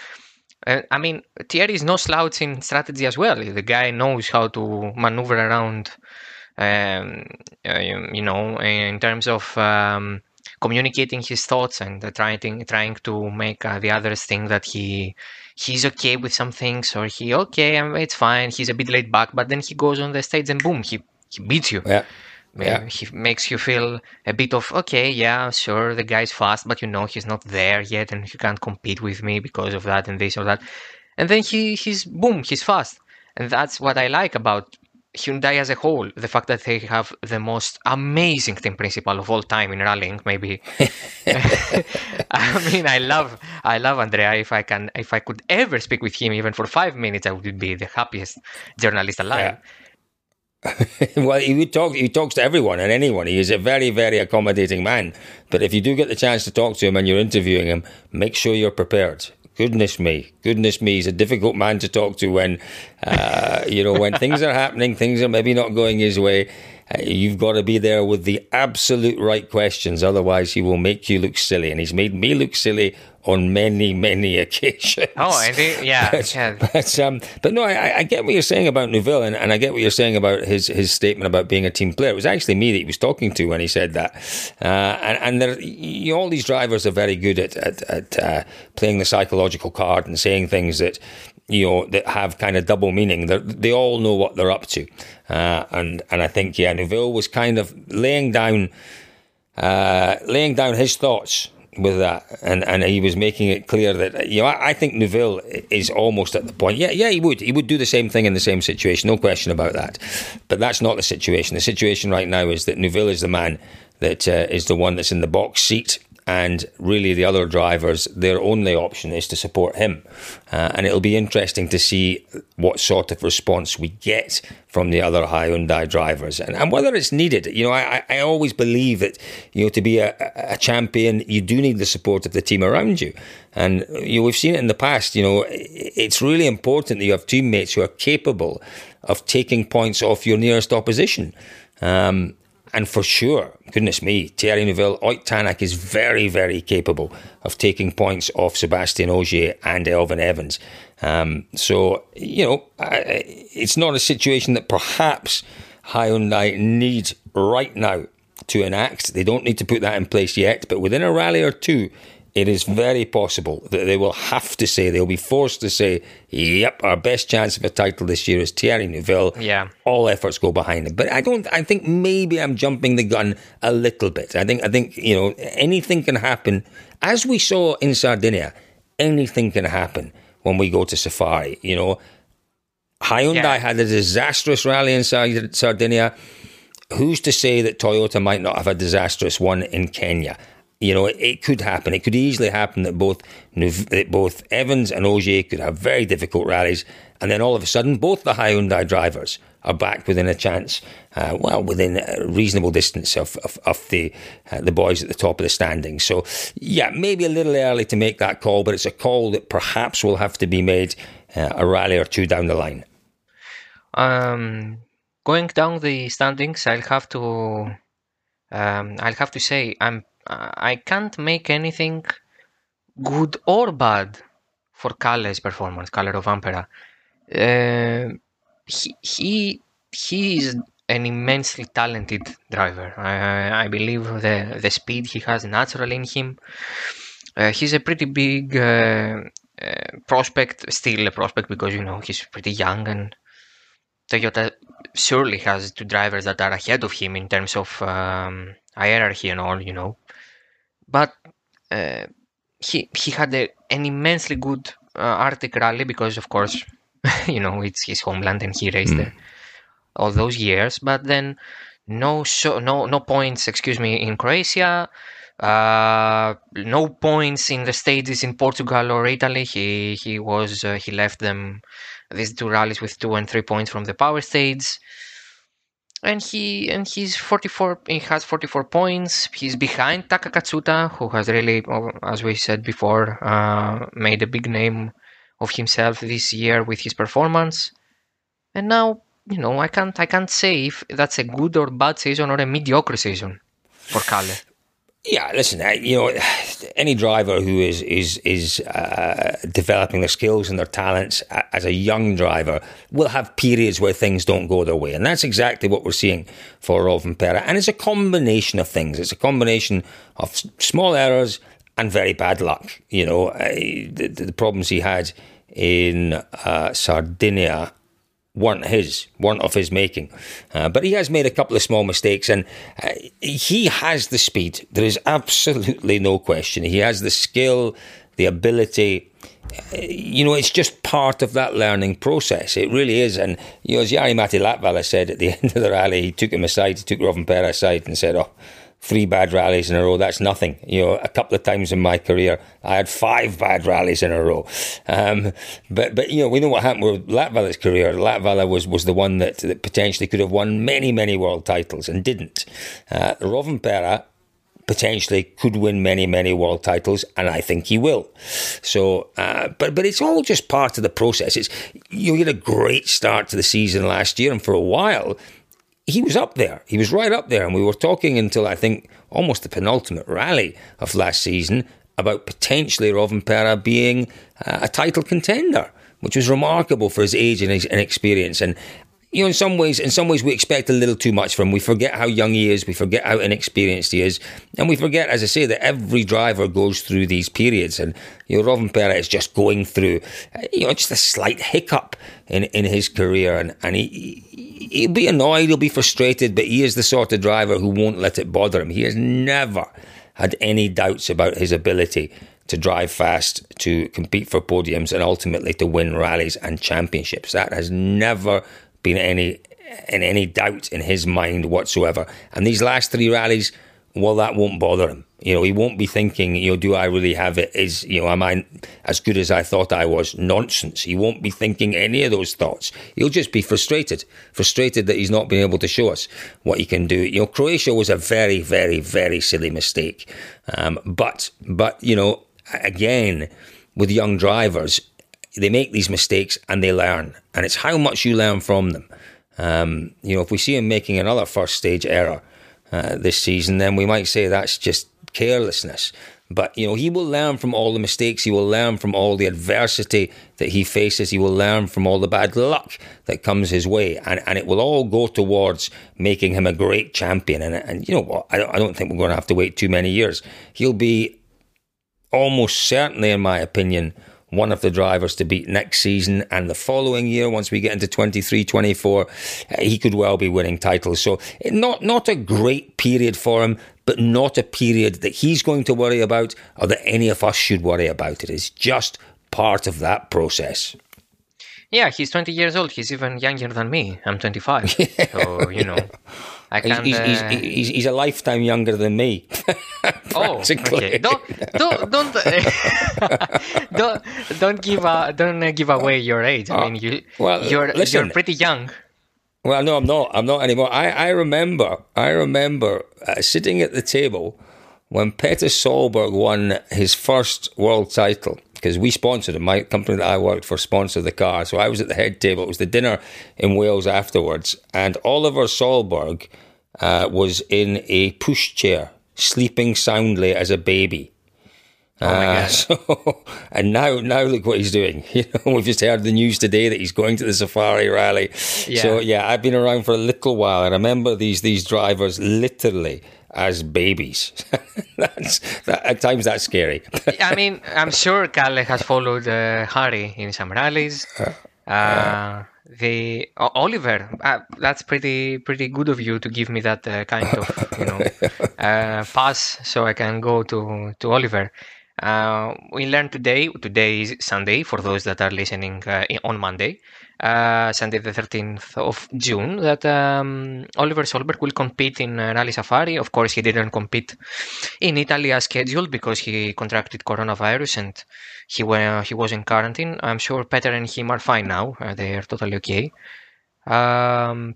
Uh, I mean, Thierry is no slouch in strategy as well. The guy knows how to maneuver around, um, uh, you know, in terms of um, communicating his thoughts and trying trying to make uh, the others think that he he's okay with some things or he okay, it's fine. He's a bit laid back, but then he goes on the stage and boom, he he beats you. Yeah. Yeah. He makes you feel a bit of okay, yeah, sure, the guy's fast, but you know he's not there yet, and he can't compete with me because of that and this or that. And then he he's boom, he's fast, and that's what I like about Hyundai as a whole. The fact that they have the most amazing team principal of all time in rallying, maybe. I mean, I love I love Andrea. If I can, if I could ever speak with him even for five minutes, I would be the happiest journalist alive. Yeah. well, he talk. He talks to everyone and anyone. He is a very, very accommodating man. But if you do get the chance to talk to him and you're interviewing him, make sure you're prepared. Goodness me, goodness me, he's a difficult man to talk to when, uh, you know, when things are happening, things are maybe not going his way. You've got to be there with the absolute right questions, otherwise he will make you look silly. And he's made me look silly on many, many occasions. Oh, and he, yeah, but, yeah. But, um, but no, I, I, get what you're saying about Neuville, and, and, I get what you're saying about his, his statement about being a team player. It was actually me that he was talking to when he said that. Uh, and and there, you know, all these drivers are very good at, at, at uh, playing the psychological card and saying things that you know that have kind of double meaning. They're, they all know what they're up to, uh, and and I think yeah, Neuville was kind of laying down. Uh, laying down his thoughts with that, and and he was making it clear that you know I, I, think Neuville is almost at the point. Yeah, yeah, he would he would do the same thing in the same situation, no question about that. But that's not the situation. The situation right now is that Neuville is the man that uh, is the one that's in the box seat, and really the other drivers, their only option is to support him. Uh, and it'll be interesting to see what sort of response we get from the other Hyundai drivers and, and whether it's needed. You know, I, I always believe that, you know, to be a, a champion, you do need the support of the team around you. And you know, we've seen it in the past, you know, it's really important that you have teammates who are capable of taking points off your nearest opposition. Um, and for sure, goodness me, Thierry Neuville, Ott Tanak is very, very capable of taking points off Sebastian Ogier and Elfyn Evans. Um, so, you know, it's not a situation that perhaps Hyundai need right now to enact. They don't need to put that in place yet, but within a rally or two, it is very possible that they will have to say, they'll be forced to say, yep, our best chance of a title this year is Thierry Neuville. Yeah. All efforts go behind him. But I don't, I think maybe I'm jumping the gun a little bit. I think, I think, you know, anything can happen. As we saw in Sardinia, anything can happen when we go to Safari, you know. Hyundai yeah. had a disastrous rally in Sardinia. Who's to say that Toyota might not have a disastrous one in Kenya? You know, it, it, could happen. It could easily happen that both that both Evans and Ogier could have very difficult rallies, and then all of a sudden, both the Hyundai drivers are back within a chance, uh, well, within a reasonable distance of, of, of the uh, the boys at the top of the standings. So, yeah, maybe a little early to make that call, but it's a call that perhaps will have to be made uh, a rally or two down the line. Um, going down the standings, I'll have to um, I'll have to say I'm I can't make anything good or bad for Kalle's performance, Kalle Rovanperä. Uh, he, he he is an immensely talented driver. I, I believe the the speed he has naturally in him. Uh, he's a pretty big uh, uh, prospect, still a prospect because you know he's pretty young and Toyota surely has two drivers that are ahead of him in terms of um, hierarchy and all, you know but uh, he he had a, an immensely good uh, Arctic rally because, of course, you know it's his homeland and he raced mm. there all those years. But then no show, no no points, excuse me, in Croatia. Uh, no points in the stages in Portugal or Italy. He he was uh, he left them these two rallies with two and three points from the power stage and he and he's 44 he has 44 points. He's behind taka katsuta who has really as we said before uh, made a big name of himself this year with his performance. And now you know i can't i can't say if that's a good or bad season or a mediocre season for kalle. Yeah, listen, you know, any driver who is is is uh, developing their skills and their talents as a young driver will have periods where things don't go their way, and that's exactly what we're seeing for Rovanperä. And it's a combination of things. It's a combination of small errors and very bad luck. You know, the, the, problems he had in uh, Sardinia weren't his, weren't of his making. Uh, but he has made a couple of small mistakes, and uh, he has the speed. There is absolutely no question. He has the skill, the ability. Uh, you know, it's just part of that learning process. It really is. And, you know, as Jari-Matti Latvala said at the end of the rally, he took him aside, he took Rovanperä aside and said, oh, three bad rallies in a row. That's nothing. You know, a couple of times in my career, I had five bad rallies in a row. Um, but but you know, we know what happened with Latvala's career. Latvala was was the one that, that potentially could have won many many world titles and didn't. Uh, Rovanperä potentially could win many, many world titles, and I think he will. So, uh, but but it's all just part of the process. It's you had a great start to the season last year, and for a while he was up there. He was right up there. And we were talking until I think almost the penultimate rally of last season about potentially Rovanperä being uh, a title contender, which was remarkable for his age and his experience. And you know, in some ways, in some ways, we expect a little too much from him. We forget how young he is. We forget how inexperienced he is, and we forget, as I say, that every driver goes through these periods. And you know, Rovanperä is just going through, uh, you know, just a slight hiccup in in his career, and and he he'll be annoyed, he'll be frustrated, but he is the sort of driver who won't let it bother him. He has never had any doubts about his ability to drive fast, to compete for podiums, and ultimately to win rallies and championships. That has never been any in any doubt in his mind whatsoever. And these last three rallies well, that won't bother him. You know, he won't be thinking, you know, do I really have it? Is, you know, am I as good as I thought I was? Nonsense. He won't be thinking any of those thoughts. He'll just be frustrated, frustrated that he's not been able to show us what he can do. You know, Croatia was a very, very, very silly mistake. Um, but, but, you know, again, with young drivers, they make these mistakes and they learn. And it's how much you learn from them. Um, you know, if we see him making another first stage error uh, this season, then we might say that's just carelessness. But, you know, he will learn from all the mistakes. He will learn from all the adversity that he faces. He will learn from all the bad luck that comes his way. And, and it will all go towards making him a great champion. And, and you know what? I don't, I don't think we're going to have to wait too many years. He'll be almost certainly, in my opinion, one of the drivers to beat next season and the following year once we get into 23 24 he could well be winning titles. So not not a great period for him but not a period that he's going to worry about or that any of us should worry about. It is just part of that process. Yeah he's 20 years old. He's even younger than me. I'm 25 so you know I he's, he's, uh... he's, he's, a lifetime younger than me. oh, okay. Don't don't don't don't don't give a, don't give away your age. I mean, you well, you're listen, you're pretty young. Well, no, I'm not. I'm not anymore. I, I remember I remember uh, sitting at the table when Petter Solberg won his first world title because we sponsored him. My company that I worked for sponsored the car. So I was at the head table. It was the dinner in Wales afterwards. And Oliver Solberg uh, was in a pushchair, sleeping soundly as a baby. Oh my uh, so, and now, now look what he's doing. You know, we've just heard the news today that he's going to the safari rally. Yeah. So yeah, I've been around for a little while. I remember these these drivers literally as babies. that's that, at times that's scary. I mean, I'm sure Kalle has followed uh, Harri in some rallies. Uh, uh, the Oliver, uh, that's pretty pretty good of you to give me that uh, kind of you know uh, pass, so I can go to to Oliver. We learned today. Today is Sunday for those that are listening on Monday uh, Sunday the 13th of June that um, Oliver Solberg will compete in uh, Rally Safari. Of course, he didn't compete in Italy as scheduled because he contracted coronavirus and he were, he was in quarantine. I'm sure Petter and him are fine now. Uh, they are totally okay. Um,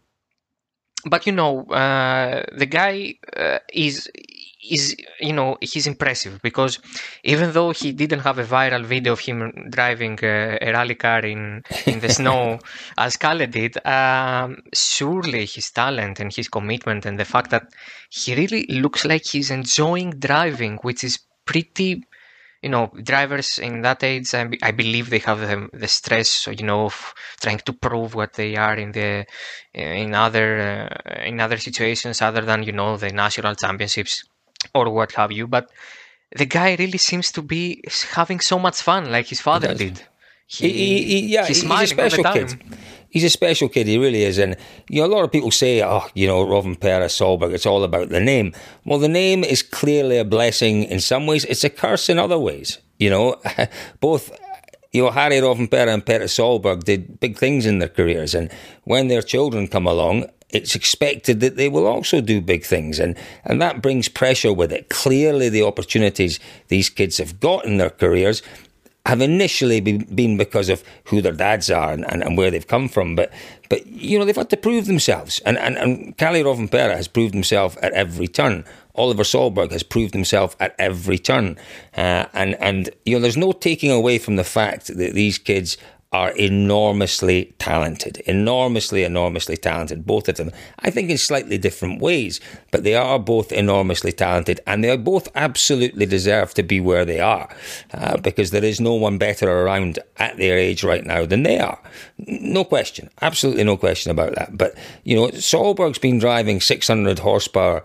but you know, uh, the guy uh, is is you know he's impressive because even though he didn't have a viral video of him driving a, a rally car in in the snow as Kalle did, um, surely his talent and his commitment and the fact that he really looks like he's enjoying driving, which is pretty. You know, drivers in that age, I, I believe they have the, the stress, you know, of trying to prove what they are in the in other uh, in other situations other than you know the national championships or what have you. But the guy really seems to be having so much fun, like his father did. He, he, he, yeah, he's, he's a special kid. He's a special kid. He really is. And you know, a lot of people say, "Oh, you know, Robin Rovanperä Solberg. It's all about the name." Well, the name is clearly a blessing in some ways. It's a curse in other ways. You know, both you know, Harri Rovanperä and Petter Solberg did big things in their careers, and when their children come along, it's expected that they will also do big things, and, and that brings pressure with it. Clearly, the opportunities these kids have got in their careers have initially been because of who their dads are and, and, and, where they've come from. But, but you know, they've had to prove themselves. And, and, and Kalle Rovanperä has proved himself at every turn. Oliver Solberg has proved himself at every turn. Uh, and, and, you know, there's no taking away from the fact that these kids are enormously talented, enormously, enormously talented, both of them. I think in slightly different ways, but they are both enormously talented and they are both absolutely deserve to be where they are uh, because there is no one better around at their age right now than they are. No question, absolutely no question about that. But, you know, Solberg's been driving 600 horsepower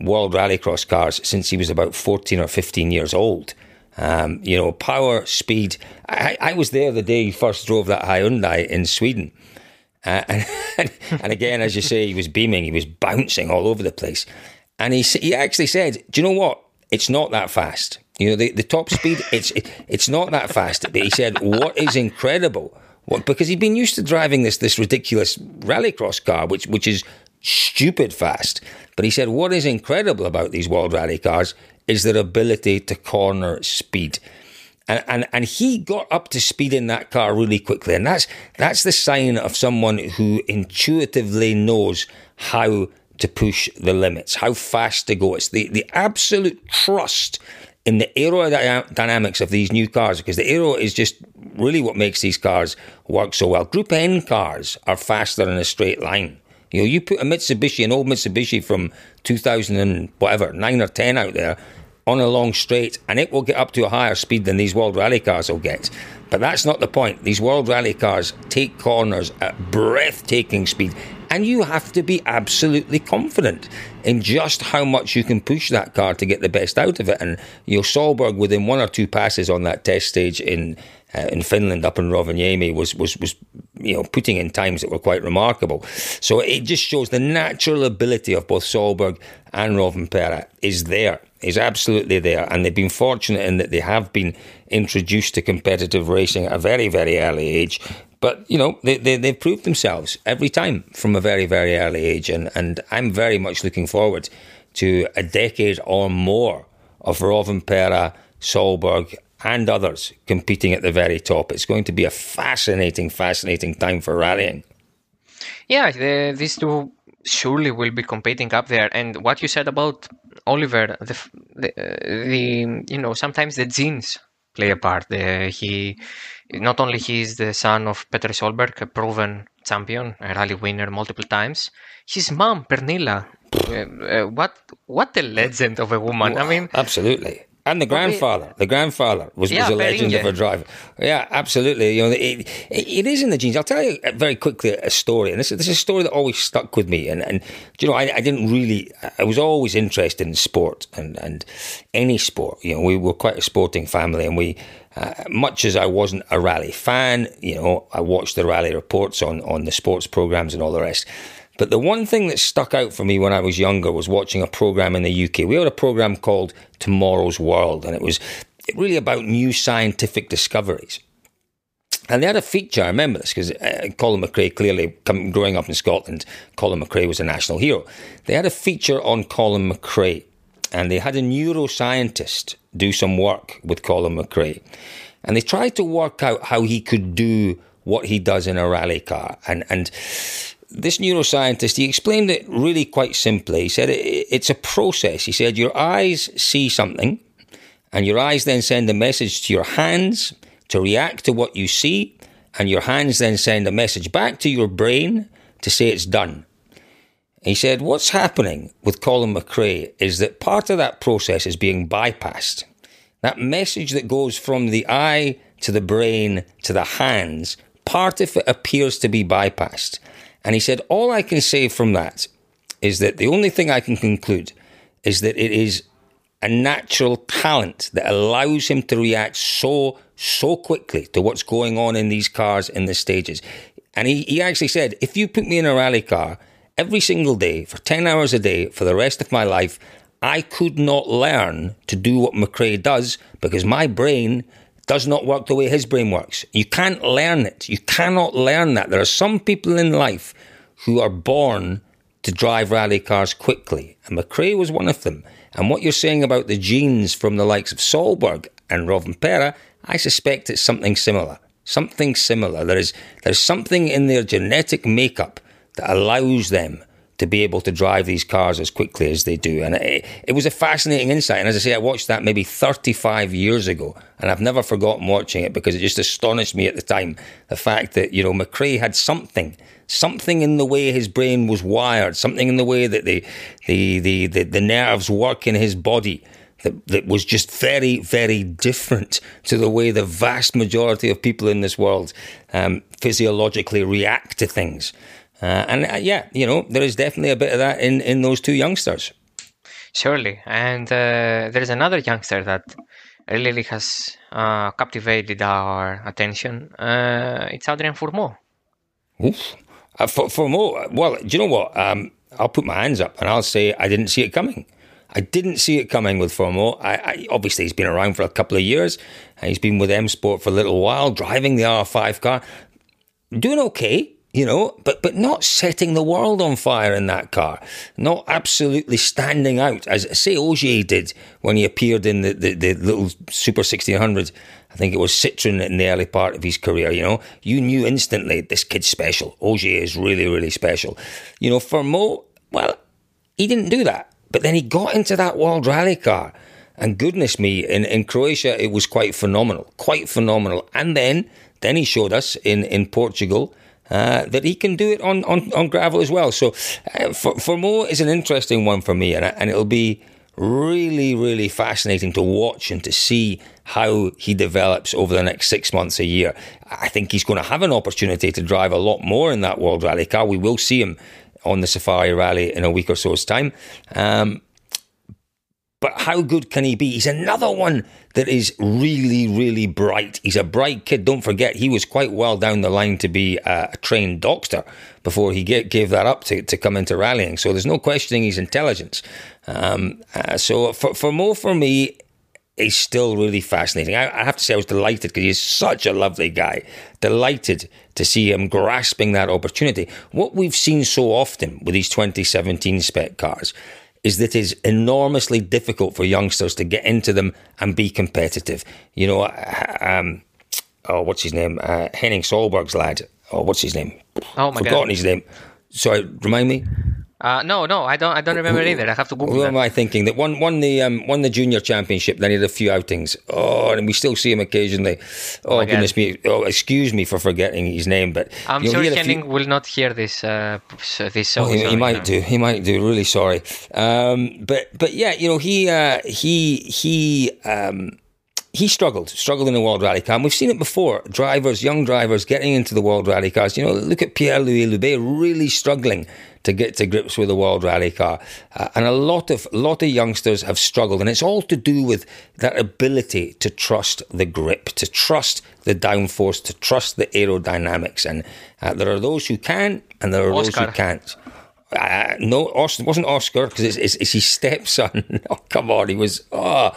World Rallycross cars since he was about 14 or 15 years old. Um, you know, power, speed. I, I, was there the day he first drove that Hyundai in Sweden. Uh, and, and again, as you say, he was beaming, he was bouncing all over the place. And he, he actually said, Do you know what? It's not that fast. You know, the, the top speed, it's it, it's not that fast. But he said, What is incredible? What, because he'd been used to driving this this ridiculous rallycross car, which which is stupid fast. But he said what is incredible about these World Rally cars is their ability to corner speed. And, and and he got up to speed in that car really quickly, and that's that's the sign of someone who intuitively knows how to push the limits, how fast to go. It's the, the absolute trust in the aerodynamics of these new cars because the aero is just really what makes these cars work so well. Group N cars are faster in a straight line. You know, you put a Mitsubishi, an old Mitsubishi from 2000 and whatever, 9 or 10 out there, on a long straight and it will get up to a higher speed than these World Rally cars will get. But that's not the point. These World Rally cars take corners at breathtaking speed and you have to be absolutely confident in just how much you can push that car to get the best out of it. And you know, Solberg, within one or two passes on that test stage in uh, in Finland, up in Rovaniemi, was was was you know putting in times that were quite remarkable. So it just shows the natural ability of both Solberg and Rovanperä is there is absolutely there, and they've been fortunate in that they have been introduced to competitive racing at a very, very early age. But you know, they, they they've proved themselves every time from a very, very early age, and and I'm very much looking forward to a decade or more of Rovanperä, Solberg, and others competing at the very top. It's going to be a fascinating, fascinating time for rallying. Yeah, the, these two surely will be competing up there. And what you said about Oliver, the, the, the you know sometimes the genes play a part. The, he not only he is the son of Petter Solberg, a proven champion, a rally winner multiple times. His mom, Pernilla, uh, uh, what what a legend of a woman. I mean, absolutely. And the grandfather, the grandfather was, yeah, was a legend of a driver. Yeah, absolutely. You know, it, it is in the genes. I'll tell you very quickly a story, and this, this is a story that always stuck with me. And, and you know, I, I didn't really, I was always interested in sport and, and any sport. You know, we were quite a sporting family, and we, uh, much as I wasn't a rally fan, you know, I watched the rally reports on on the sports programs and all the rest. But the one thing that stuck out for me when I was younger was watching a program in the UK. We had a program called Tomorrow's World, and it was really about new scientific discoveries. And they had a feature, I remember this because uh, Colin McRae, clearly come, growing up in Scotland, Colin McRae was a national hero. They had a feature on Colin McRae, and they had a neuroscientist do some work with Colin McRae. And they tried to work out how he could do what he does in a rally car. And, and this neuroscientist, he explained it really quite simply. He said it's a process. He said your eyes see something, and your eyes then send a message to your hands to react to what you see, and your hands then send a message back to your brain to say it's done. He said, What's happening with Colin McRae is that part of that process is being bypassed. That message that goes from the eye to the brain to the hands, part of it appears to be bypassed. And he said, All I can say from that is that the only thing I can conclude is that it is a natural talent that allows him to react so, so quickly to what's going on in these cars in the stages. And he, he actually said, If you put me in a rally car every single day for 10 hours a day for the rest of my life, I could not learn to do what McRae does because my brain does not work the way his brain works. You can't learn it. You cannot learn that. There are some people in life who are born to drive rally cars quickly, and McRae was one of them. And what you're saying about the genes from the likes of Solberg and Rovanperä, I suspect it's something similar. Something similar. There is there's something in their genetic makeup that allows them to be able to drive these cars as quickly as they do. And it, it, was a fascinating insight. And as I say, I watched that maybe 35 years ago, and I've never forgotten watching it because it just astonished me at the time. The fact that, you know, McRae had something, something in the way his brain was wired, something in the way that the, the, the, the, the nerves work in his body. That, that was just very, very different to the way the vast majority of people in this world um, physiologically react to things. Uh, and uh, yeah, you know, there is definitely a bit of that in, in those two youngsters. Surely. And uh, there is another youngster that really has uh, captivated our attention. Uh, it's Adrien Fourmaux. Oof. Uh, for, Fourmaux, well, do you know what? Um, I'll put my hands up and I'll say I didn't see it coming. I didn't see it coming with Fourmaux. I, I, obviously, he's been around for a couple of years. He's been with M Sport for a little while, driving the R5 car, doing okay you know, but but not setting the world on fire in that car, not absolutely standing out as say Ogier did when he appeared in the, the, the little Super 1600. I think it was Citroen in the early part of his career. You know, you knew instantly this kid's special. Ogier is really really special. You know, Fourmaux, well, he didn't do that, but then he got into that World Rally car. And goodness me, in, in Croatia, it was quite phenomenal, quite phenomenal. And then, then he showed us in, in Portugal uh, that he can do it on, on, on gravel as well. So uh, for, Fourmaux is an interesting one for me, and, and it'll be really, really fascinating to watch and to see how he develops over the next six months, a year. I think he's going to have an opportunity to drive a lot more in that World Rally car. We will see him on the Safari Rally in a week or so's time. Um, but how good can he be? He's another one that is really, really bright. He's a bright kid. Don't forget, he was quite well down the line to be a, a trained doctor before he get, gave that up to, to come into rallying. So there's no questioning his intelligence. Um, uh, so for, Fourmaux, for me, he's still really fascinating. I, I have to say, I was delighted because he's such a lovely guy. Delighted to see him grasping that opportunity. What we've seen so often with these 2017 spec cars is that it's enormously difficult for youngsters to get into them and be competitive. You know, um, oh, what's his name? Uh, Henning Solberg's lad. Oh, what's his name? Oh my Forgotten god! his name. Sorry, remind me. Uh, no, no, I don't. I don't remember either. I have to Google Who that. am I thinking? That won won the um, won the junior championship. Then he had a few outings. Oh, and we still see him occasionally. Oh, my goodness me! Oh, excuse me for forgetting his name, but I'm sure he had a few- Henning will not hear this. Uh, this Oh, he, he might do. He might do. Really sorry. Um, but but yeah, you know he uh, he he um, he struggled, struggled in the World Rally Car. And we've seen it before. Drivers, young drivers, getting into the World Rally Cars. You know, look at Pierre Louis Loubet really struggling to get to grips with the World Rally Car, uh, and a lot of lot of youngsters have struggled, and it's all to do with that ability to trust the grip, to trust the downforce, to trust the aerodynamics. And uh, there are those who can, and there are those who can't. Uh, no, it wasn't Oscar because it's, it's, it's his stepson. oh, come on, he was. Oh,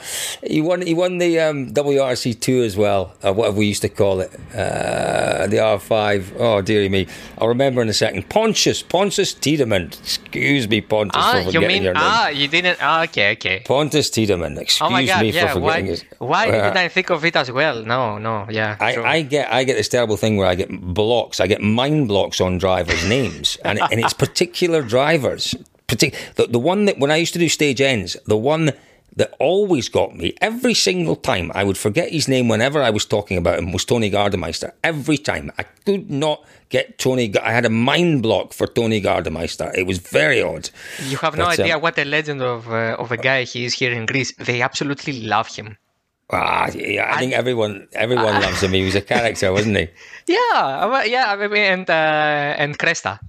he won. He won the um, WRC two as well, or whatever we used to call it, uh, the R five. Oh, dearie me, I'll remember in a second. Pontus, Pontus Tidemand. Excuse me, Pontus, Ah, for you mean your name. ah? You didn't? Ah, okay, okay. Pontus Tidemand. Excuse Oh god! me Yeah. for Why? forgetting his. Why Uh, didn't I think of it as well? No, no. Yeah. I, true. I get I get this terrible thing where I get blocks. I get mind blocks on drivers' names, and and it's particular drivers. Partic- the, the one that when I used to do stage ends, the one that always got me every single time. I would forget his name whenever I was talking about him was Toni Gardemeister. Every time I could not get Toni. I had a mind block for Toni Gardemeister. It was very odd. you have no But, um, idea what a legend of uh, of a guy he is here in Greece. They absolutely love him. Ah, yeah, I think everyone everyone loves him. He was a character, wasn't he? Yeah, yeah, I mean, and uh, and Kresta.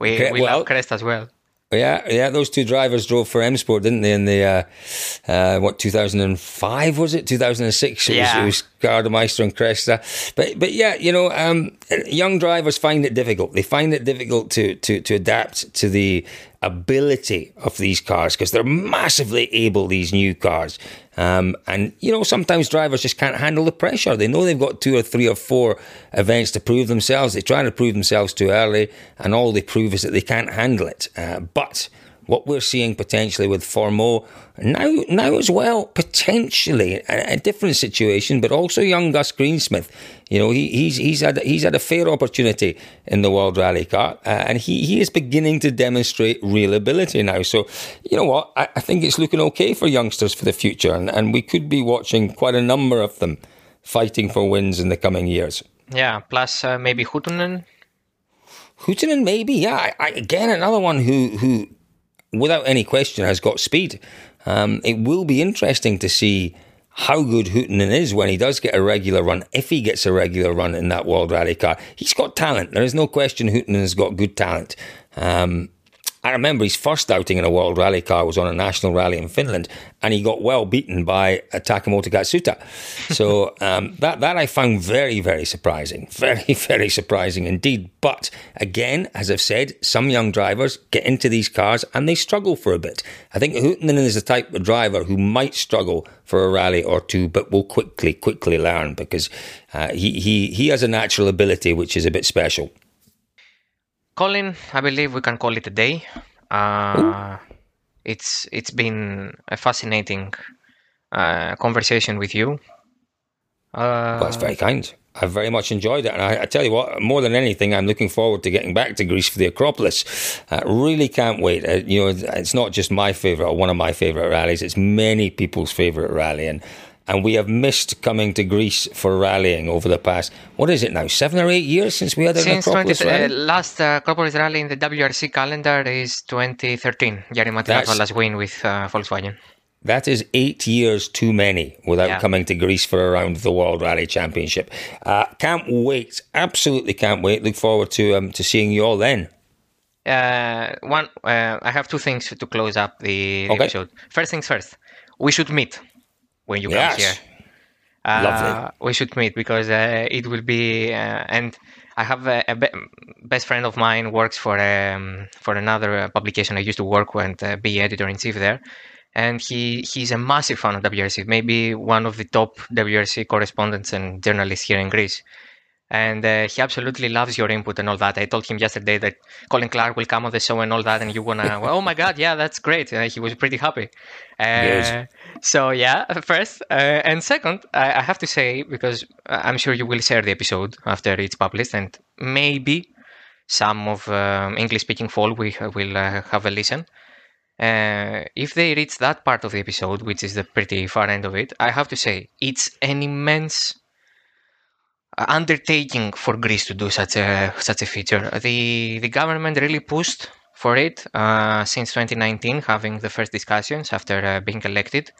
We, Cre- we well- love Kresta as well. Yeah, yeah. Those two drivers drove for M Sport, didn't they? In the uh, uh, what 2005 was it? 2006. It Yeah. was, it was Gardemeister and Kresta. But but yeah, you know, um, young drivers find it difficult. They find it difficult to to to adapt to the ability of these cars because they're massively able. These new cars, um, and you know, sometimes drivers just can't handle the pressure. They know they've got two or three or four events to prove themselves. They try to prove themselves too early, and all they prove is that they can't handle it. Uh, but what we're seeing potentially with Fourmaux now, now as well, potentially a, a different situation, but also young Gus Greensmith. You know, he, he's he's had he's had a fair opportunity in the World Rally Car, uh, and he, he is beginning to demonstrate real ability now. So, you know what, I, I think it's looking okay for youngsters for the future, and, and we could be watching quite a number of them fighting for wins in the coming years. Yeah, plus uh, maybe Huttunen. Hooten maybe, yeah. I, I, again, another one who, who, without any question, has got speed. Um, it will be interesting to see how good Hooten is when he does get a regular run, if he gets a regular run in that World Rally car. He's got talent. There is no question Hooten has got good talent. Um, I remember his first outing in a World Rally car was on a national rally in Finland, and he got well beaten by Takamoto Katsuta. So um, that that I found very very surprising, very very surprising indeed. But again, as I've said, some young drivers get into these cars and they struggle for a bit. I think Hooten is the type of driver who might struggle for a rally or two, but will quickly quickly learn because uh, he he he has a natural ability which is a bit special. Colin, I believe we can call it a day. Uh, it's it's been a fascinating uh, conversation with you. Uh, Well, that's very kind. I've very much enjoyed it, and I, I tell you what, more than anything, I'm looking forward to getting back to Greece for the Acropolis. I really can't wait. Uh, you know, it's not just my favourite or one of my favourite rallies; it's many people's favourite rally, and and we have missed coming to Greece for rallying over the past. What is it now? Seven or eight years since we had an Since 20, Acropolis uh, last uh, Acropolis rally in the WRC calendar is 2013. Jari Matti That's- win with uh, Volkswagen. That is eight years too many without Yeah. coming to Greece for a round of the World Rally Championship. Uh, can't wait. Absolutely can't wait. Look forward to um, to seeing you all then. Uh, one, uh, I have two things to close up the, the episode. First things first, we should meet when you Yes. come here. Uh, Lovely. We should meet because uh, it will be, uh, and I have a, a be- best friend of mine works for um, for another uh, publication I used to work with, uh, be editor in chief there, and he he's a massive fan of WRC, maybe one of the top WRC correspondents and journalists here in Greece. And uh, he absolutely loves your input and all that. I told him yesterday that Colin Clark will come on the show and all that, and you wanna, well, oh my god, yeah, that's great. Uh, he was pretty happy. Uh, Good. so yeah, first uh, and second, I, I have to say because I'm sure you will share the episode after it's published, and maybe some of um, English-speaking folk will will uh, have a listen. Uh, if they reach that part of the episode, which is the pretty far end of it, I have to say it's an immense undertaking for Greece to do such a such a feature. The the government really pushed for it uh, since 2019, having the first discussions after uh, being elected.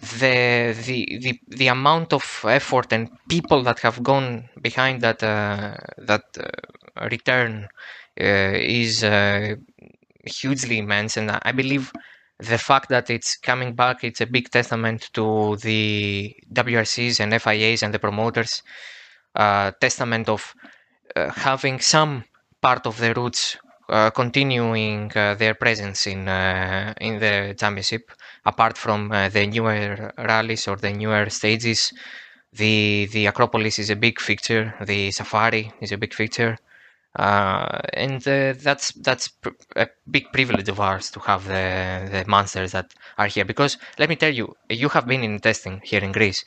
The, the the the amount of effort and people that have gone behind that uh, that uh, return uh, is uh, hugely immense, and I believe the fact that it's coming back it's a big testament to the WRCs and FIAs and the promoters testament of uh, having some part of the roots uh, continuing uh, their presence in uh, in the championship, apart from uh, the newer rallies or the newer stages. The the Acropolis is a big feature. The Safari is a big feature, uh, and uh, that's that's pr- a big privilege of ours to have the the monsters that are here. Because let me tell you, you have been in testing here in Greece.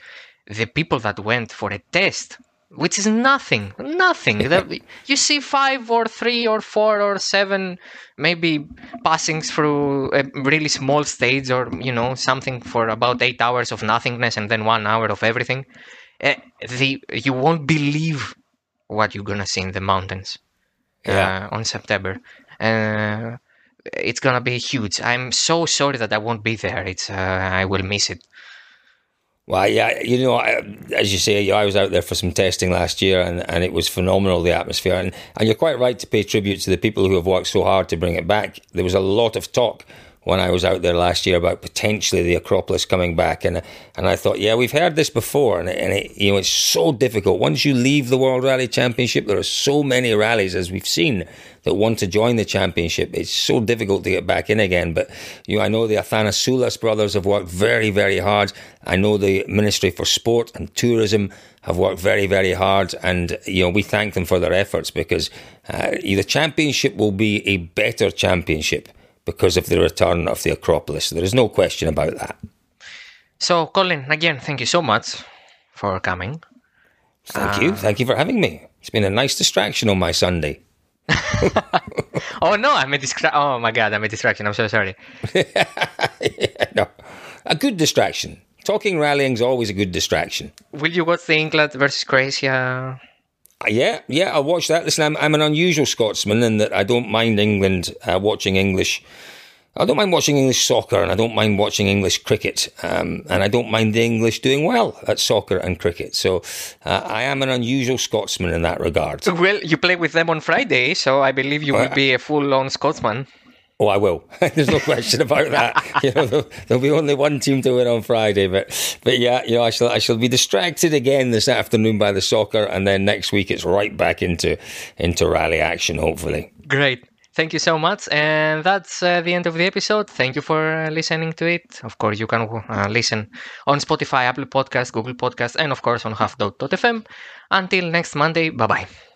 The people that went for a test which is nothing, nothing. You see five or three or four or seven, maybe passings through a really small stage or you know something for about eight hours of nothingness and then one hour of everything. Eh, the you won't believe what you're gonna see in the mountains Yeah. uh, on September. Uh, it's gonna be huge. I'm so sorry that I won't be there. It's uh, I will miss it. Well, yeah, you know, as you say, I was out there for some testing last year, and, and it was phenomenal the atmosphere. And, and you're quite right to pay tribute to the people who have worked so hard to bring it back. There was a lot of talk when I was out there last year about potentially the Acropolis coming back, and and I thought, yeah, we've heard this before, and, and it, you know, it's so difficult once you leave the World Rally Championship. There are so many rallies, as we've seen, that want to join the championship. It's so difficult to get back in again. But you know, I know the Athanasoulas brothers have worked very, very hard. I know the Ministry for Sport and Tourism have worked very, very hard, and you know, we thank them for their efforts because uh, the championship will be a better championship because of the return of the Acropolis. There is no question about that. So, Colin, again, thank you so much for coming. Thank you. Uh, thank you for having me. It's been a nice distraction on my Sunday. Oh no, I'm a distra- Oh my god, I'm a distraction. I'm so sorry. no, a good distraction. Talking rallying is always a good distraction. Will you watch the England versus Croatia? Yeah, yeah, I'll watch that. Listen, I'm, I'm an unusual Scotsman in that I don't mind England uh, watching English. I don't mind watching English soccer and I don't mind watching English cricket. Um, and I don't mind the English doing well at soccer and cricket. So uh, I am an unusual Scotsman in that regard. Well, you play with them on Friday, so I believe you will be a full-on Scotsman. Oh, I will. There's no question about that. You know, there'll, there'll be only one team to win on Friday, but but yeah, you know, I shall I shall be distracted again this afternoon by the soccer, and then next week it's right back into into rally action. Hopefully. Great. Thank you so much. And that's uh, the end of the episode. Thank you for uh, listening to it. Of course, you can uh, listen on Spotify, Apple Podcasts, Google Podcasts, and of course on half.fm. Until next Monday, bye bye.